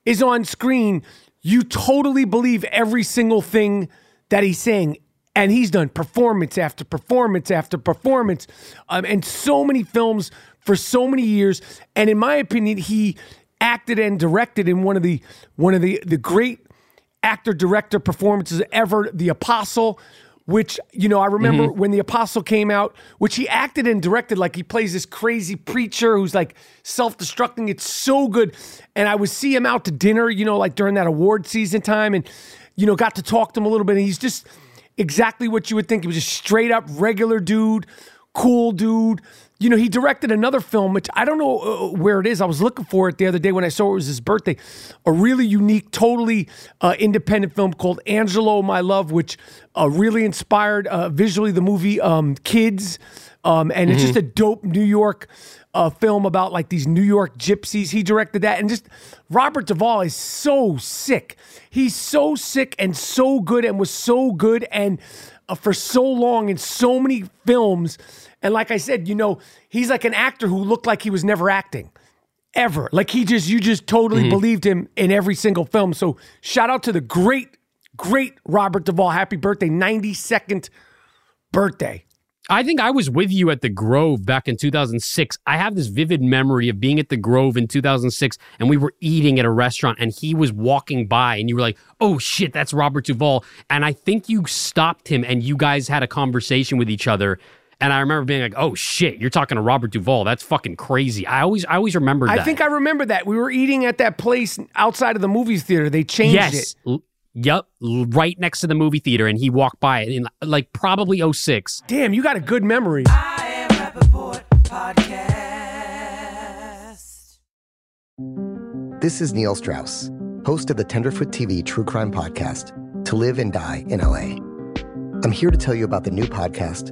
is on screen, you totally believe every single thing that he's saying. And he's done performance after performance after performance, um, and so many films for so many years. And in my opinion, he acted and directed in one of the one of the the great actor director performances ever, The Apostle. Which you know, I remember mm-hmm. when The Apostle came out, which he acted and directed like he plays this crazy preacher who's like self-destructing. It's so good, and I would see him out to dinner, you know, like during that award season time, and you know, got to talk to him a little bit. And he's just exactly what you would think. He was just straight up regular dude, cool dude, you know, he directed another film, which I don't know uh, where it is. I was looking for it the other day when I saw it was his birthday. A really unique, totally uh, independent film called Angelo, My Love, which uh, really inspired uh, visually the movie um, Kids. Um, and it's just a dope New York uh, film about like these New York gypsies. He directed that. And just Robert Duvall is so sick. He's so sick and so good and was so good and uh, for so long in so many films. And like I said, you know, he's like an actor who looked like he was never acting ever. Like he just, you just totally mm-hmm. believed him in every single film. So shout out to the great, great Robert Duvall. Happy birthday, 92nd birthday. I think I was with you at the Grove back in 2006. I have this vivid memory of being at the Grove in 2006 and we were eating at a restaurant and he was walking by and you were like, oh shit, that's Robert Duvall. And I think you stopped him and you guys had a conversation with each other. And I remember being like, oh shit, you're talking to Robert Duvall. That's fucking crazy. I always, I always remembered. I think I remember that. We were eating at that place outside of the movie theater. They changed yes. it. L- Yep, l- right next to the movie theater, and he walked by it in like probably 06. Damn, you got a good memory. I am Rapaport Podcast. This is Neil Strauss, host of the Tenderfoot TV True Crime Podcast, To Live and Die in LA. I'm here to tell you about the new podcast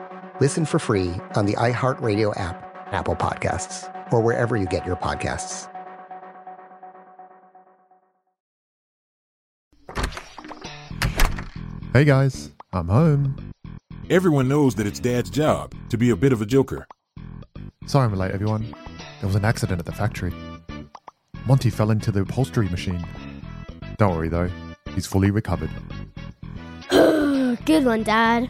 Listen for free on the iHeartRadio app, Apple Podcasts, or wherever you get your podcasts. Hey guys, I'm home. Everyone knows that it's Dad's job to be a bit of a joker. Sorry I'm late, everyone. There was an accident at the factory. Monty fell into the upholstery machine. Don't worry though, he's fully recovered. Good one, Dad.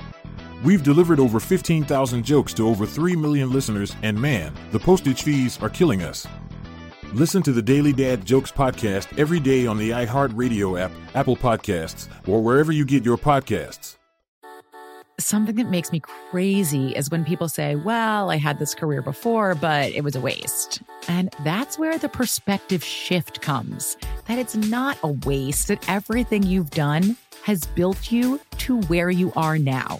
We've delivered over 15,000 jokes to over 3 million listeners, and man, the postage fees are killing us. Listen to the Daily Dad Jokes podcast every day on the iHeartRadio app, Apple Podcasts, or wherever you get your podcasts. Something that makes me crazy is when people say, Well, I had this career before, but it was a waste. And that's where the perspective shift comes that it's not a waste, that everything you've done has built you to where you are now.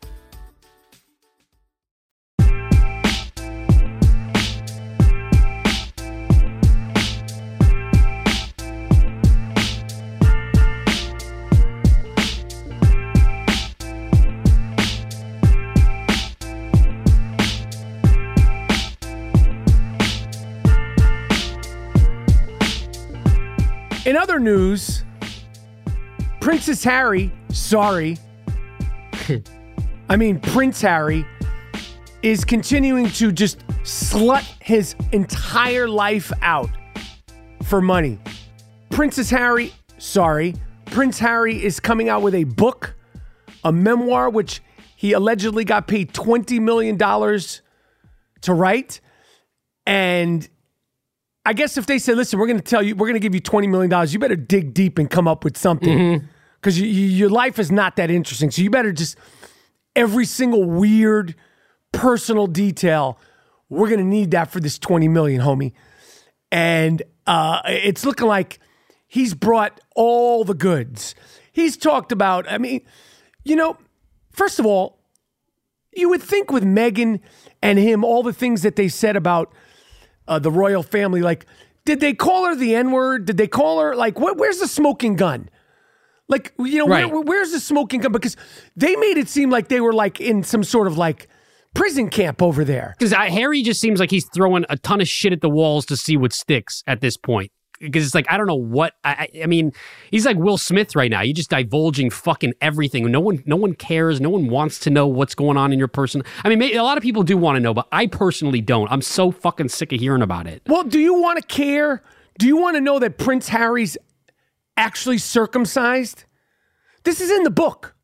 In other news, Princess Harry, sorry. I mean, Prince Harry is continuing to just slut his entire life out for money. Princess Harry, sorry, Prince Harry is coming out with a book, a memoir, which he allegedly got paid $20 million to write. And I guess if they say, listen, we're going to tell you, we're going to give you $20 million, you better dig deep and come up with something. Because you, you, your life is not that interesting. So you better just, every single weird personal detail, we're going to need that for this 20 million, homie. And uh, it's looking like he's brought all the goods. He's talked about, I mean, you know, first of all, you would think with Meghan and him, all the things that they said about uh, the royal family, like, did they call her the N word? Did they call her, like, what, where's the smoking gun? Like, you know, Right. where, where's the smoking gun? Because they made it seem like they were like in some sort of like prison camp over there. Because Harry just seems like he's throwing a ton of shit at the walls to see what sticks at this point. Because it's like I don't know what I, I mean. He's like Will Smith right now. You're just divulging fucking everything. No one, no one cares. No one wants to know what's going on in your person. I mean, a lot of people do want to know, but I personally don't. I'm so fucking sick of hearing about it. Well, do you want to care? Do you want to know that Prince Harry's actually circumcised? This is in the book.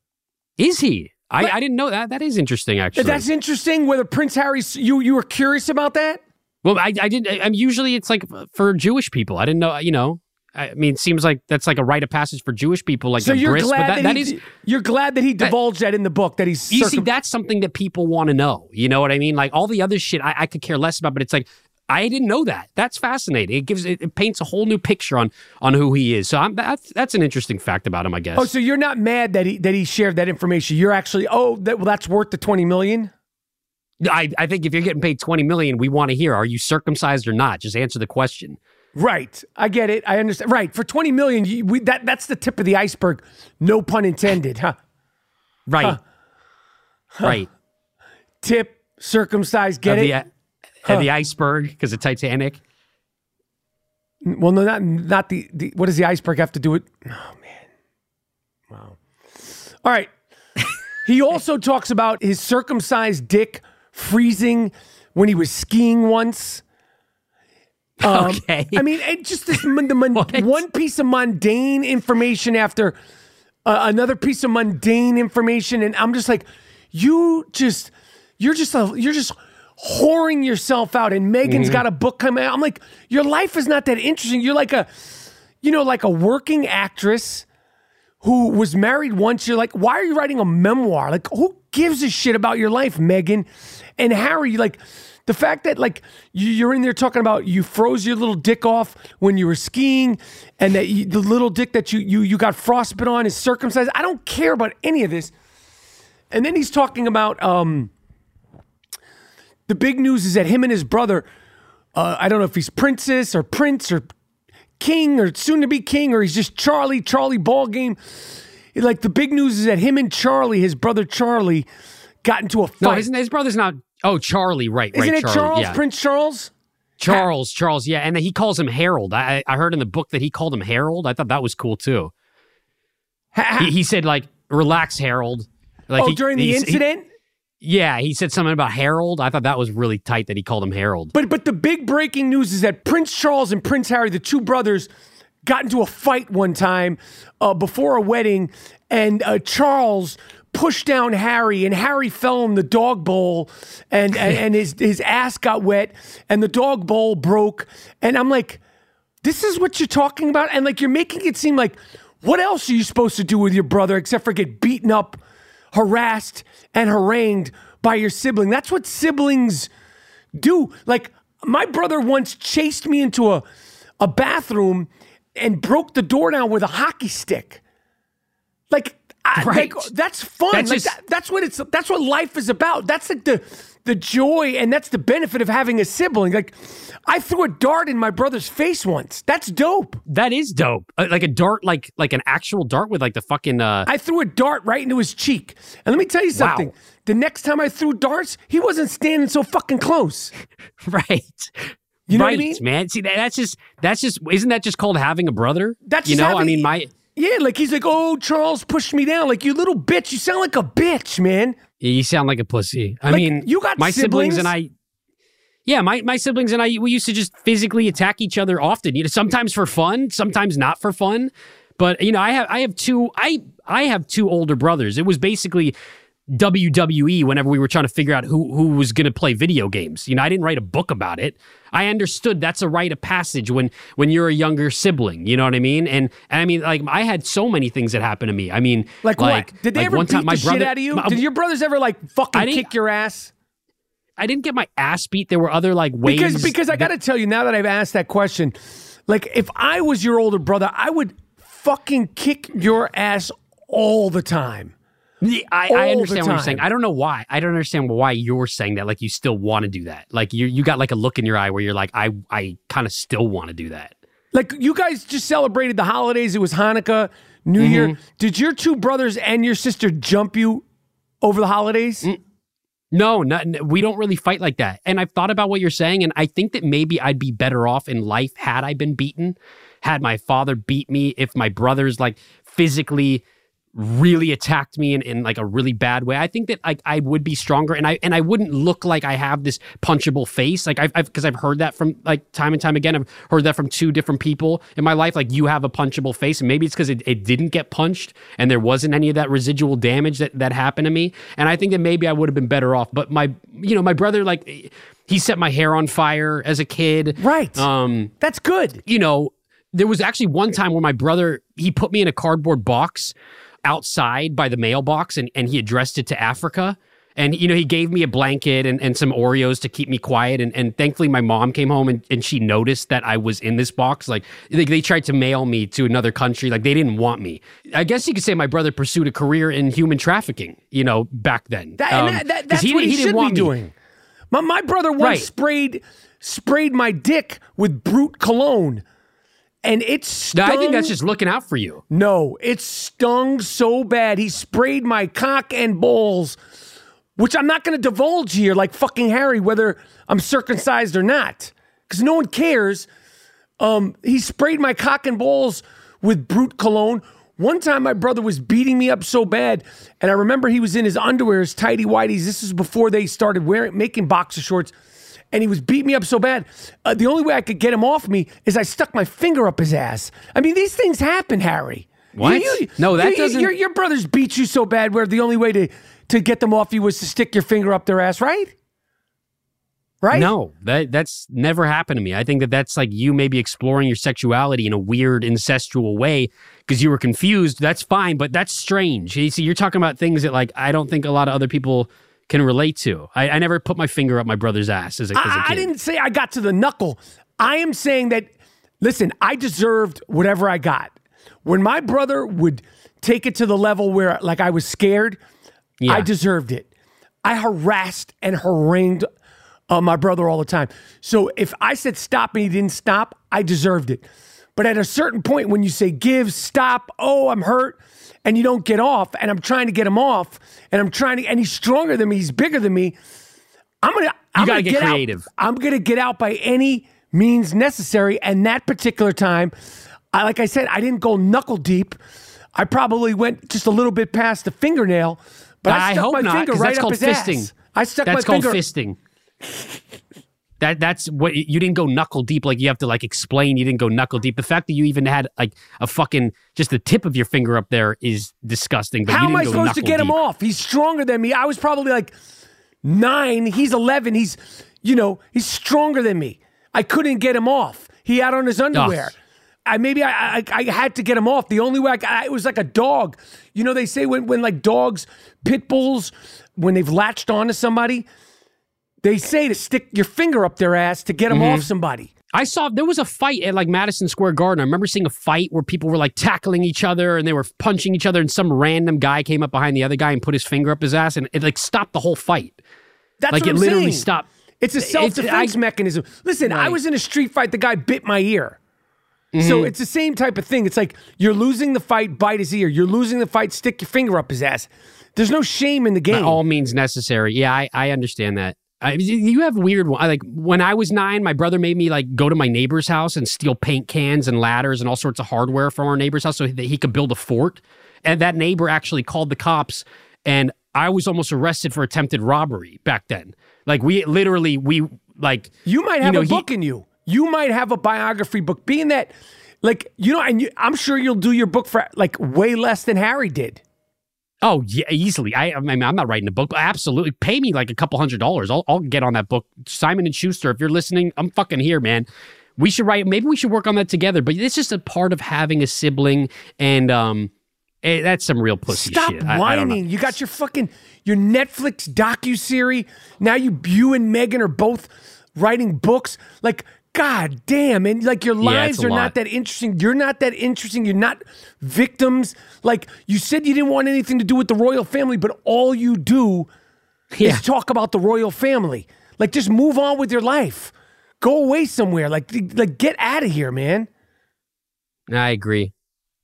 Is he? I, I didn't know that. That is interesting, actually. That's interesting. Whether Prince Harry's you you were curious about that? Well, I, I did. I, I'm usually it's like uh, for Jewish people. I didn't know. You know, I mean, it seems like that's like a rite of passage for Jewish people, like so the you're bris. glad but that, that he, is you're glad that he divulged that, in the book that he's You see, that's something that people want to know. You know what I mean? Like all the other shit, I, I could care less about. But it's like I didn't know that. That's fascinating. It gives it, it paints a whole new picture on on who he is. So I'm, that's that's an interesting fact about him, I guess. Oh, so you're not mad that he that he shared that information. You're actually oh that well that's worth the twenty million. I I think if you're getting paid twenty million, we want to hear: Are you circumcised or not? Just answer the question. Right, I get it. I understand. Right, for twenty million, you, we, that that's the tip of the iceberg. No pun intended, huh? Right. Right. Tip circumcised. Get of it? the, uh, of the iceberg because of Titanic. Well, no, not not the, the. What does the iceberg have to do with? Oh man, wow. All right. he also talks about his circumcised dick freezing when he was skiing once. Um, Okay. I mean, it just this the mon- one piece of mundane information after uh, another piece of mundane information, and I'm just like, you just, you're just, a, you're just whoring yourself out. And Meghan's Mhm. got a book coming out. I'm like, your life is not that interesting. You're like a, you know, like a working actress who was married once. You're like, why are you writing a memoir? Like, who gives a shit about your life, Meghan? And Harry, like, the fact that like you- you're in there talking about you froze your little dick off when you were skiing, and that you, the little dick that you you you got frostbite on is circumcised. I don't care about any of this. And then he's talking about um, the big news is that him and his brother, uh, I don't know if he's princess or prince or king or soon to be king or he's just Charlie, Charlie ball game. Like the big news is that him and Charlie, his brother Charlie, got into a fight. No, his, his brother's not. Oh, Charlie, right, Isn't right. it Charlie, Charles, yeah. Prince Charles? Charles, Charles, yeah, and he calls him Harold. I I heard in the book that he called him Harold. I thought that was cool too. He, he said like, "Relax, Harold." Like oh, he- during the he- he- incident? yeah, he said something about Harold. I thought that was really tight that he called him Harold. But but the big breaking news is that Prince Charles and Prince Harry, the two brothers, got into a fight one time uh, before a wedding, and uh, Charles pushed down Harry, and Harry fell in the dog bowl, and and, and his his ass got wet, and the dog bowl broke, and I'm like, this is what you're talking about, and like you're making it seem like. What else are you supposed to do with your brother except for get beaten up, harassed, and harangued by your sibling? That's what siblings do. Like my brother once chased me into a a bathroom and broke the door down with a hockey stick. Like, I, Right. like, that's fun. That's like just- that- that's what it's. That's what life is about. That's like the the joy and that's the benefit of having a sibling. Like, I threw a dart in my brother's face once. That's dope. That is dope. Uh, Like a dart, like like an actual dart with like the fucking. uh I threw a dart right into his cheek. And let me tell you something. Wow. The next time I threw darts, he wasn't standing so fucking close. Right. You know what I mean? man. See, that, that's just that's just isn't that just called having a brother? That's you know. I mean, my Yeah, like he's like, oh, Charles pushed me down. Like, you little bitch. You sound like a bitch, man. Yeah, you sound like a pussy. I Like, mean, you got my siblings, siblings? and I. Yeah, my, my siblings and I, we used to just physically attack each other often. You know, sometimes for fun, sometimes not for fun. But you know, I have I have two I I have two older brothers. It was basically WWE whenever we were trying to figure out who who was going to play video games. You know, I didn't write a book about it. I understood that's a rite of passage when when you're a younger sibling. You know what I mean? And, and I mean, like I had so many things that happened to me. I mean, Like, what? Did they like ever one beat time my the brother, shit out of you? my- Did your brothers ever like fucking kick your ass? I didn't get my ass beat. There were other like ways Because because I got to tell you now that I've asked that question, like if I was your older brother, I would fucking kick your ass all the time. I, I understand what you're saying. I don't know why. I don't understand why you're saying that. Like you still want to do that. Like you you got like a look in your eye where you're like, I I kind of still want to do that. Like you guys just celebrated the holidays. It was Hanukkah, New Year. Mm-hmm. Did your two brothers and your sister jump you over the holidays? Mm. No, not, we don't really fight like that. And I've thought about what you're saying, and I think that maybe I'd be better off in life had I been beaten, had my father beat me, if my brothers like physically really attacked me in, in like a really bad way. I think that like I would be stronger and I and I wouldn't look like I have this punchable face. Like I've because I've, heard that from like time and time again. I've heard that from two different people in my life. Like you have a punchable face, and maybe it's because it, it didn't get punched and there wasn't any of that residual damage that that happened to me. And I think that maybe I would have been better off. But my you know my brother like he set my hair on fire as a kid. Right. Um That's good. you know, there was actually one time where my brother he put me in a cardboard box outside by the mailbox and, and he addressed it to Africa. And you know, he gave me a blanket and, and some Oreos to keep me quiet. And, and thankfully my mom came home and, and she noticed that I was in this box. Like they, they tried to mail me to another country. Like they didn't want me. I guess you could say my brother pursued a career in human trafficking, you know, back then. That, Um, that, that, that's he what he, he should be me. doing. My, my brother once Right. sprayed sprayed my dick with Brut cologne, and it No. I think that's just looking out for you. no. It stung so bad. He sprayed my cock and balls, which I'm not going to divulge here, like fucking Harry, whether I'm circumcised or not, because no one cares. Um, he sprayed my cock and balls with Brut cologne. One time, my brother was beating me up so bad, and I remember he was in his underwear, his tighty whities. This is before they started wearing making boxer shorts, and he was beating me up so bad. Uh, the only way I could get him off me is I stuck my finger up his ass. I mean, these things happen, Harry. What? No, that you- you- doesn't- Your, your brothers beat you so bad, where the only way to to get them off you was to stick your finger up their ass, right? Right? No, that that's never happened to me. I think that that's like you maybe exploring your sexuality in a weird incestual way because you were confused. That's fine, but that's strange. You see, you're talking about things that like I don't think a lot of other people can relate to. I, I never put my finger up my brother's ass as a, as a I, didn't say I got to the knuckle. I am saying that, listen, I deserved whatever I got. When my brother would take it to the level where, like, I was scared, Yeah. I deserved it. I harassed and harangued uh, my brother all the time. So if I said stop and he didn't stop, I deserved it. But at a certain point, when you say give, stop, oh, I'm hurt, and you don't get off, and I'm trying to get him off, and I'm trying to, and he's stronger than me, he's bigger than me. I'm gonna, I'm gotta gonna get out- creative. I'm gonna get out by any means necessary. And that particular time, I, like I said, I didn't go knuckle deep. I probably went just a little bit past the fingernail, but I, I stuck hope my not, finger right that's up called his fisting. ass. I stuck That's my finger. That's called fisting. That that's what you didn't go knuckle deep. Like you have to like explain. You didn't go knuckle deep. The fact that you even had like a fucking just the tip of your finger up there is disgusting. But How am I supposed to get him off? He's stronger than me. I was probably like nine. He's 11. He's, you know, he's stronger than me. I couldn't get him off. He had on his underwear. I maybe I, I I had to get him off. The only way I, I it was like a dog. You know they say when when like dogs, pit bulls, when they've latched onto somebody, they say to stick your finger up their ass to get them Mm-hmm. off somebody. I saw there was a fight at like Madison Square Garden. I remember seeing a fight where people were like tackling each other and they were punching each other, and some random guy came up behind the other guy and put his finger up his ass, and it like stopped the whole fight. That's like it I'm literally saying. stopped. It's a self defense mechanism. Listen, I was in a street fight. The guy bit my ear. Mm-hmm. So it's the same type of thing. It's like you're losing the fight, bite his ear. You're losing the fight, stick your finger up his ass. There's no shame in the By game. all means necessary. Yeah, I, I understand that. I, you have weird one. Like when I was nine, my brother made me like go to my neighbor's house and steal paint cans and ladders and all sorts of hardware from our neighbor's house so that he could build a fort. And that neighbor actually called the cops. And I was almost arrested for attempted robbery back then. Like we literally we like You might have know, a he- book in you. You might have a biography book. Being that, like you know, and you, I'm sure you'll do your book for like way less than Harry did. Oh yeah, easily. I, I mean, I'm not writing a book, but absolutely, pay me like a couple hundred dollars. I'll, I'll get on that book. Simon and Schuster, if you're listening, I'm fucking here, man. We should write. Maybe we should work on that together. But it's just a part of having a sibling, and um, eh, that's some real pussy Stop shit. I- I whining. you got your fucking your Netflix docu series. Now you you and Meghan are both writing books. Like God damn, and like your lives a are not that interesting. You're not that interesting. You're not victims. Like you said, you didn't want anything to do with the royal family, but all you do Yeah. is talk about the royal family. Like just move on with your life. Go away somewhere. Like like get out of here, man. I agree.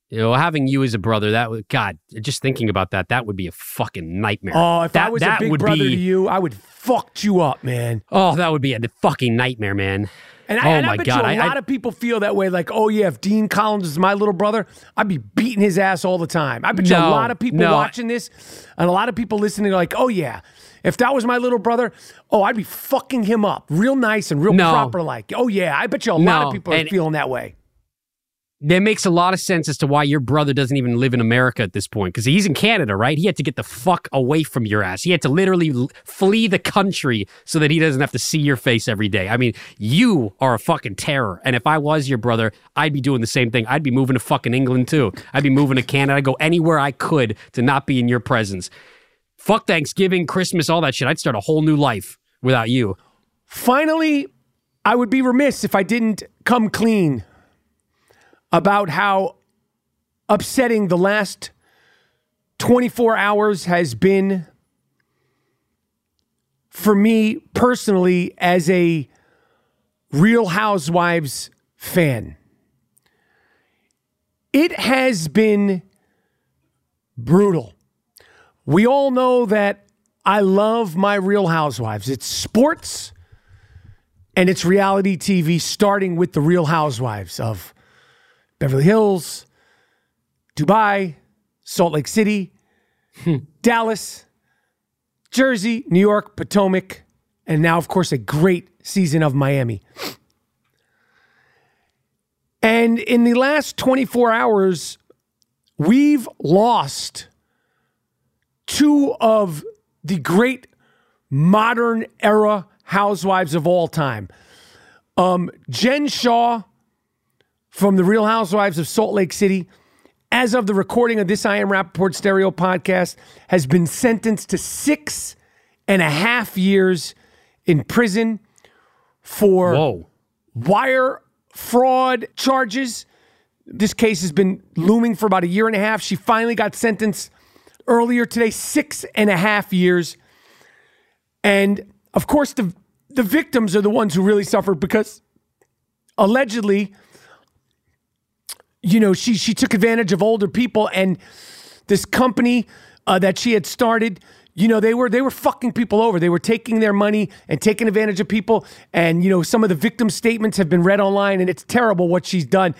You know, having you as a brother, that would God. Just thinking about that, that would be a fucking nightmare. Oh, if that, I was that a big brother be, to you, I would fucked you up, man. Oh, that would be a fucking nightmare, man. And I, oh and I bet god, you a I- lot of people feel that way. Like, oh yeah, if Dean Collins is my little brother, I'd be beating his ass all the time. I bet you a lot of people no. watching this and a lot of people listening are like, oh yeah, if that was my little brother, oh I'd be fucking him up, real nice and real No. proper. Like, oh yeah, I bet you a lot of people are and- feeling that way. That makes a lot of sense as to why your brother doesn't even live in America at this point because he's in Canada, right? He had to get the fuck away from your ass. He had to literally l- flee the country so that he doesn't have to see your face every day. I mean, you are a fucking terror. And if I was your brother, I'd be doing the same thing. I'd be moving to fucking England too. I'd be moving to Canada. I'd go anywhere I could to not be in your presence. Fuck Thanksgiving, Christmas, all that shit. I'd start a whole new life without you. Finally, I would be remiss if I didn't come clean about how upsetting the last 24 hours has been for me personally as a Real Housewives fan. It has been brutal. We all know that I love my Real Housewives. It's sports and it's reality TV, starting with the Real Housewives of Beverly Hills, Dubai, Salt Lake City, Dallas, Jersey, New York, Potomac, and now, of course, a great season of Miami. And in the last 24 hours, we've lost two of the great modern era housewives of all time. Um, Jen Shah from the Real Housewives of Salt Lake City, as of the recording of this I Am Rapaport Stereo podcast, has been sentenced to six and a half years in prison for Whoa. wire fraud charges. This case has been looming for about a year and a half. She finally got sentenced earlier today, six and a half years. And of course, the the victims are the ones who really suffered because allegedly, you know, she she took advantage of older people and this company uh, that she had started. You know, they were they were fucking people over. They were taking their money and taking advantage of people. And you know, some of the victim statements have been read online, and it's terrible what she's done.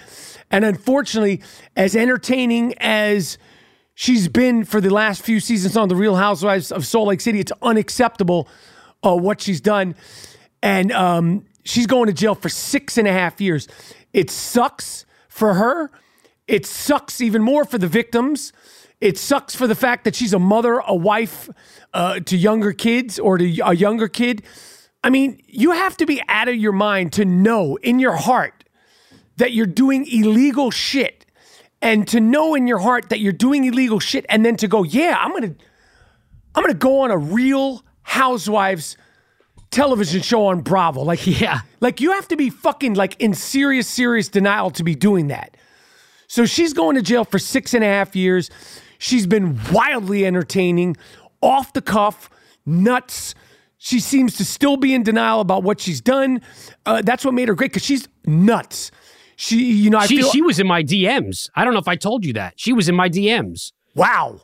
And unfortunately, as entertaining as she's been for the last few seasons on the Real Housewives of Salt Lake City, it's unacceptable uh, what she's done. And um, she's going to jail for six and a half years. It sucks for her. It sucks even more for the victims. It sucks for the fact that she's a mother, a wife uh, to younger kids or to a younger kid. I mean, you have to be out of your mind to know in your heart that you're doing illegal shit and to know in your heart that you're doing illegal shit and then to go, yeah, I'm going to I'm going to go on a real housewives television show on Bravo. Like Yeah. like you have to be fucking like in serious serious denial to be doing that. So she's going to jail for six and a half years. She's been wildly entertaining, off the cuff, nuts. She seems to still be in denial about what she's done. Uh, that's what made her great because she's nuts. She, you know, I she feel she was in my DMs. I don't know if I told you that. She was in my DMs. wow.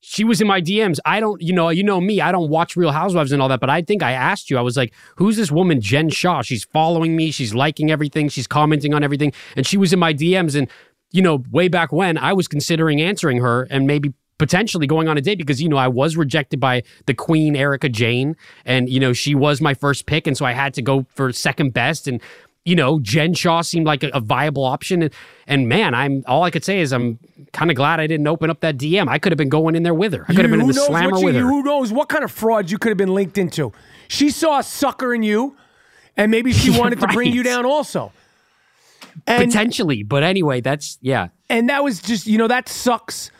She was in my DMs. I don't, you know, you know me. I don't watch Real Housewives and all that, but I think I asked you. I was like, "Who's this woman, Jen Shah? She's following me. She's liking everything. She's commenting on everything." And she was in my DMs. And you know, way back when, I was considering answering her and maybe potentially going on a date because you know I was rejected by the queen Erika Jayne and you know she was my first pick and so I had to go for second best and you know Jen Shah seemed like a, a viable option. And, and man I'm all I could say is I'm kind of glad I didn't open up that DM I could have been going in there with her. I could have been in the slammer you- with her. Who knows what kind of fraud you could have been linked into? She saw a sucker in you, and maybe she wanted to bring you down also. And potentially but anyway that's yeah. And that was just you know that sucks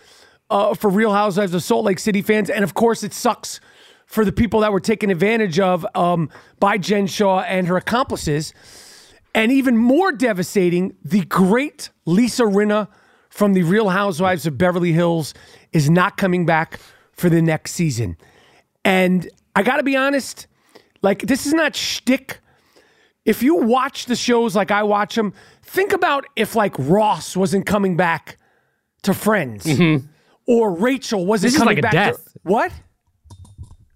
uh, for Real Housewives of Salt Lake City fans, and of course it sucks for the people that were taken advantage of um, by Jen Shah and her accomplices. And even more devastating, the great Lisa Rinna from the Real Housewives of Beverly Hills is not coming back for the next season. And I got to be honest, like this is not shtick. If you watch the shows like I watch them, think about if like Ross wasn't coming back to Friends, or Rachel wasn't Mm-hmm. This is coming like a back. death. To, what?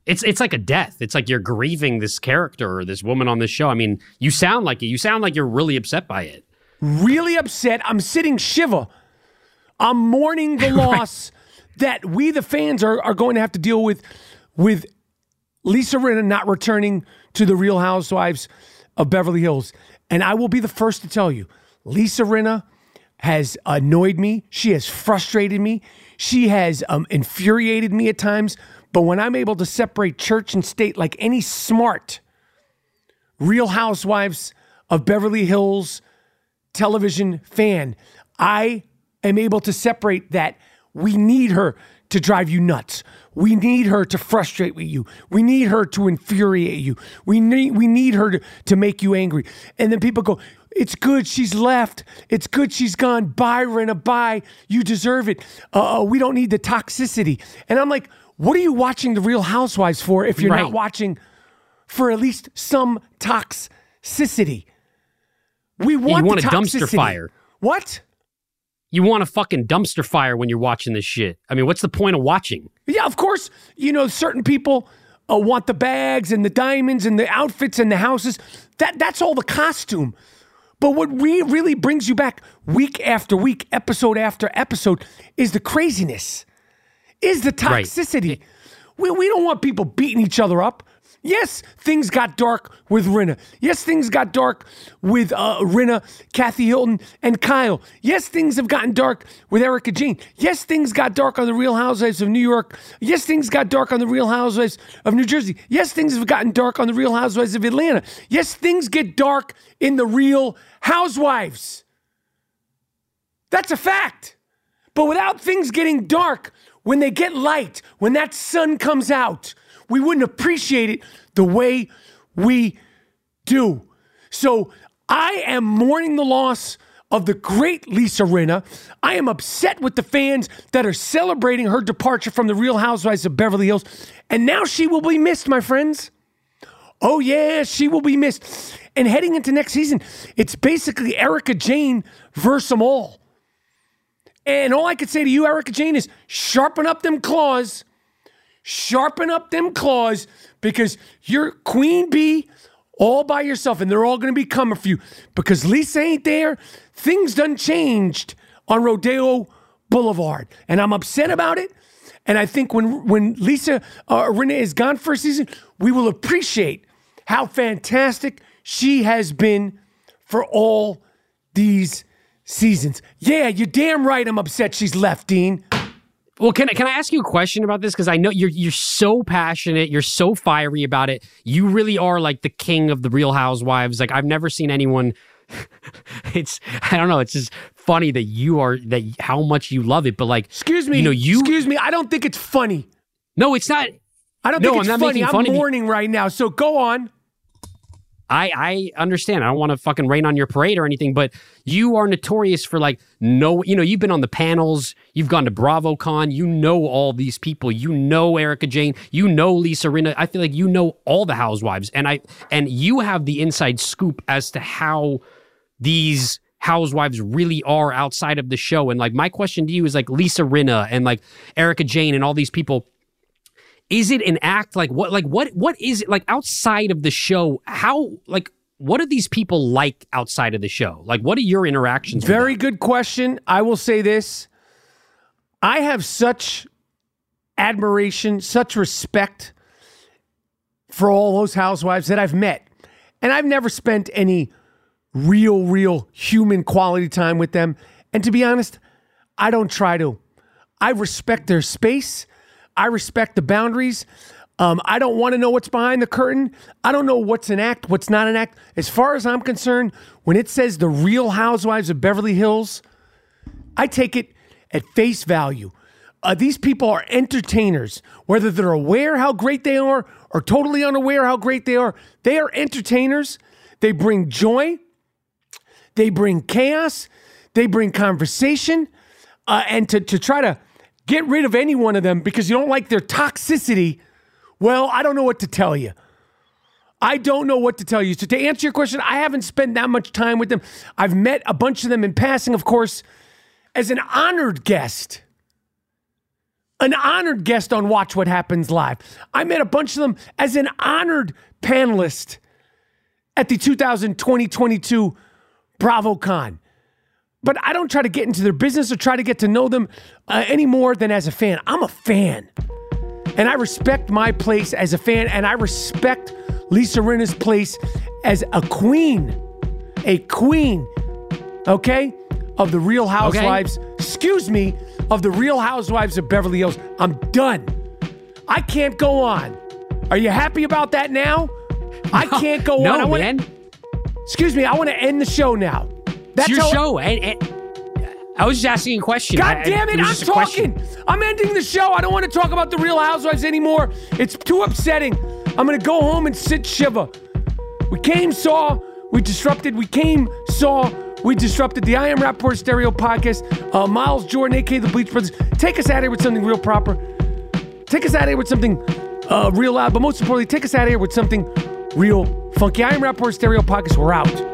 It's it's like a death. It's like you're grieving this character or this woman on this show. I mean, you sound like it. You sound like you're really upset by it. really upset. I'm sitting shiva. I'm mourning the loss that we, the fans, are, are going to have to deal with with Lisa Rinna not returning to the Real Housewives of Beverly Hills. And I will be the first to tell you, Lisa Rinna has annoyed me. She has frustrated me. She has um, infuriated me at times. But when I'm able to separate church and state like any smart Real Housewives of Beverly Hills television fan, I am able to separate that. We need her to drive you nuts. We need her to frustrate with you. We need her to infuriate you. We need we need her to, to make you angry. And then people go, it's good she's left. It's good she's gone. Bye, Rinna. Bye. You deserve it. Uh, uh, we don't need the toxicity. And I'm like, what are you watching the Real Housewives for if you're Right. not watching for at least some toxicity? We want, want the a dumpster fire. What? You want a fucking dumpster fire when you're watching this shit. I mean, what's the point of watching? Yeah, of course. You know, certain people uh, want the bags and the diamonds and the outfits and the houses. That that's all the costume. But what re- really brings you back week after week, episode after episode, is the craziness, is the Right. toxicity. We, we don't want people beating each other up. Yes, things got dark with Rinna. Yes, things got dark with uh, Rinna, Kathy Hilton, and Kyle. Yes, things have gotten dark with Erika Jayne. Yes, things got dark on the Real Housewives of New York. Yes, things got dark on the Real Housewives of New Jersey. Yes, things have gotten dark on the Real Housewives of Atlanta. Yes, things get dark in the Real Housewives. That's a fact. But without things getting dark, when they get light, when that sun comes out, we wouldn't appreciate it the way we do. So I am mourning the loss of the great Lisa Rinna. I am upset with the fans that are celebrating her departure from the Real Housewives of Beverly Hills. And now she will be missed, my friends. Oh, yeah, she will be missed. And heading into next season, it's basically Erika Jayne versus them all. And all I could say to you, Erika Jayne, is sharpen up them claws. Sharpen up them claws because you're queen bee all by yourself and they're all going to be coming for you because Lisa ain't there. Things done changed on Rodeo Boulevard. And I'm upset about it. And I think when when Lisa uh, Renee is gone for a season, we will appreciate how fantastic she has been for all these seasons. Yeah, you're damn right. I'm upset she's left, Dean. Well, can I can I ask you a question about this? Because I know you're you're so passionate, you're so fiery about it. You really are like the king of the Real Housewives. Like I've never seen anyone. it's I don't know. It's just funny that you are that how much you love it. But like, Excuse me. you know, you excuse me. I don't think it's funny. no, it's not. I don't No, think it's I'm not funny. making I'm fun you. mourning right now. So go on. I I understand. I don't want to fucking rain on your parade or anything, but you are notorious for like no, you know, you've been on the panels, you've gone to BravoCon, you know all these people, you know Erika Jayne, you know Lisa Rinna. I feel like you know all the housewives, and I and you have the inside scoop as to how these housewives really are outside of the show. And like my question to you is like Lisa Rinna and like Erika Jayne and all these people is it an act like what like what what is it like outside of the show how like what are these people like outside of the show like what are your interactions with Very good question. I will say this. I have such admiration, such respect for all those housewives that I've met. And I've never spent any real, real human quality time with them. And to be honest, I don't try to. I respect their space. I respect the boundaries. Um, I don't want to know what's behind the curtain. I don't know what's an act, what's not an act. As far as I'm concerned, when it says the real housewives of Beverly Hills, I take it at face value. Uh, these people are entertainers, whether they're aware how great they are or totally unaware how great they are. They are entertainers. They bring joy, they bring chaos, they bring conversation. Uh, and to, to try to get rid of any one of them because you don't like their toxicity, well, I don't know what to tell you. I don't know what to tell you. So, to answer your question, I haven't spent that much time with them. I've met a bunch of them in passing, of course, as an honored guest. An honored guest on Watch What Happens Live. I met a bunch of them as an honored panelist at the 2020 22 BravoCon. But I don't try to get into their business or try to get to know them uh, any more than as a fan. I'm a fan. And I respect my place as a fan, and I respect Lisa Rinna's place as a queen. A queen, okay, of the Real Housewives. Excuse me, of the Real Housewives of Beverly Hills. I'm done. I can't go on. Are you happy about that now? I can't go no, on. I wanna- man. Excuse me, I want to end the show now. That's it's your how- show. And, and I was just asking a question. God I- I- damn it, was I'm question. talking. I'm ending the show. I don't want to talk about the Real Housewives anymore. It's too upsetting. I'm going to go home and sit shiva. We came, saw, we disrupted. We came, saw, we disrupted the I Am Rapaport Stereo podcast. Uh, Miles Jordan, aka the Bleach Brothers. Take us out of here with something real proper. Take us out of here with something uh, real loud, but most importantly, take us out of here with something real funky. I Am Rapaport Stereo podcast. We're out.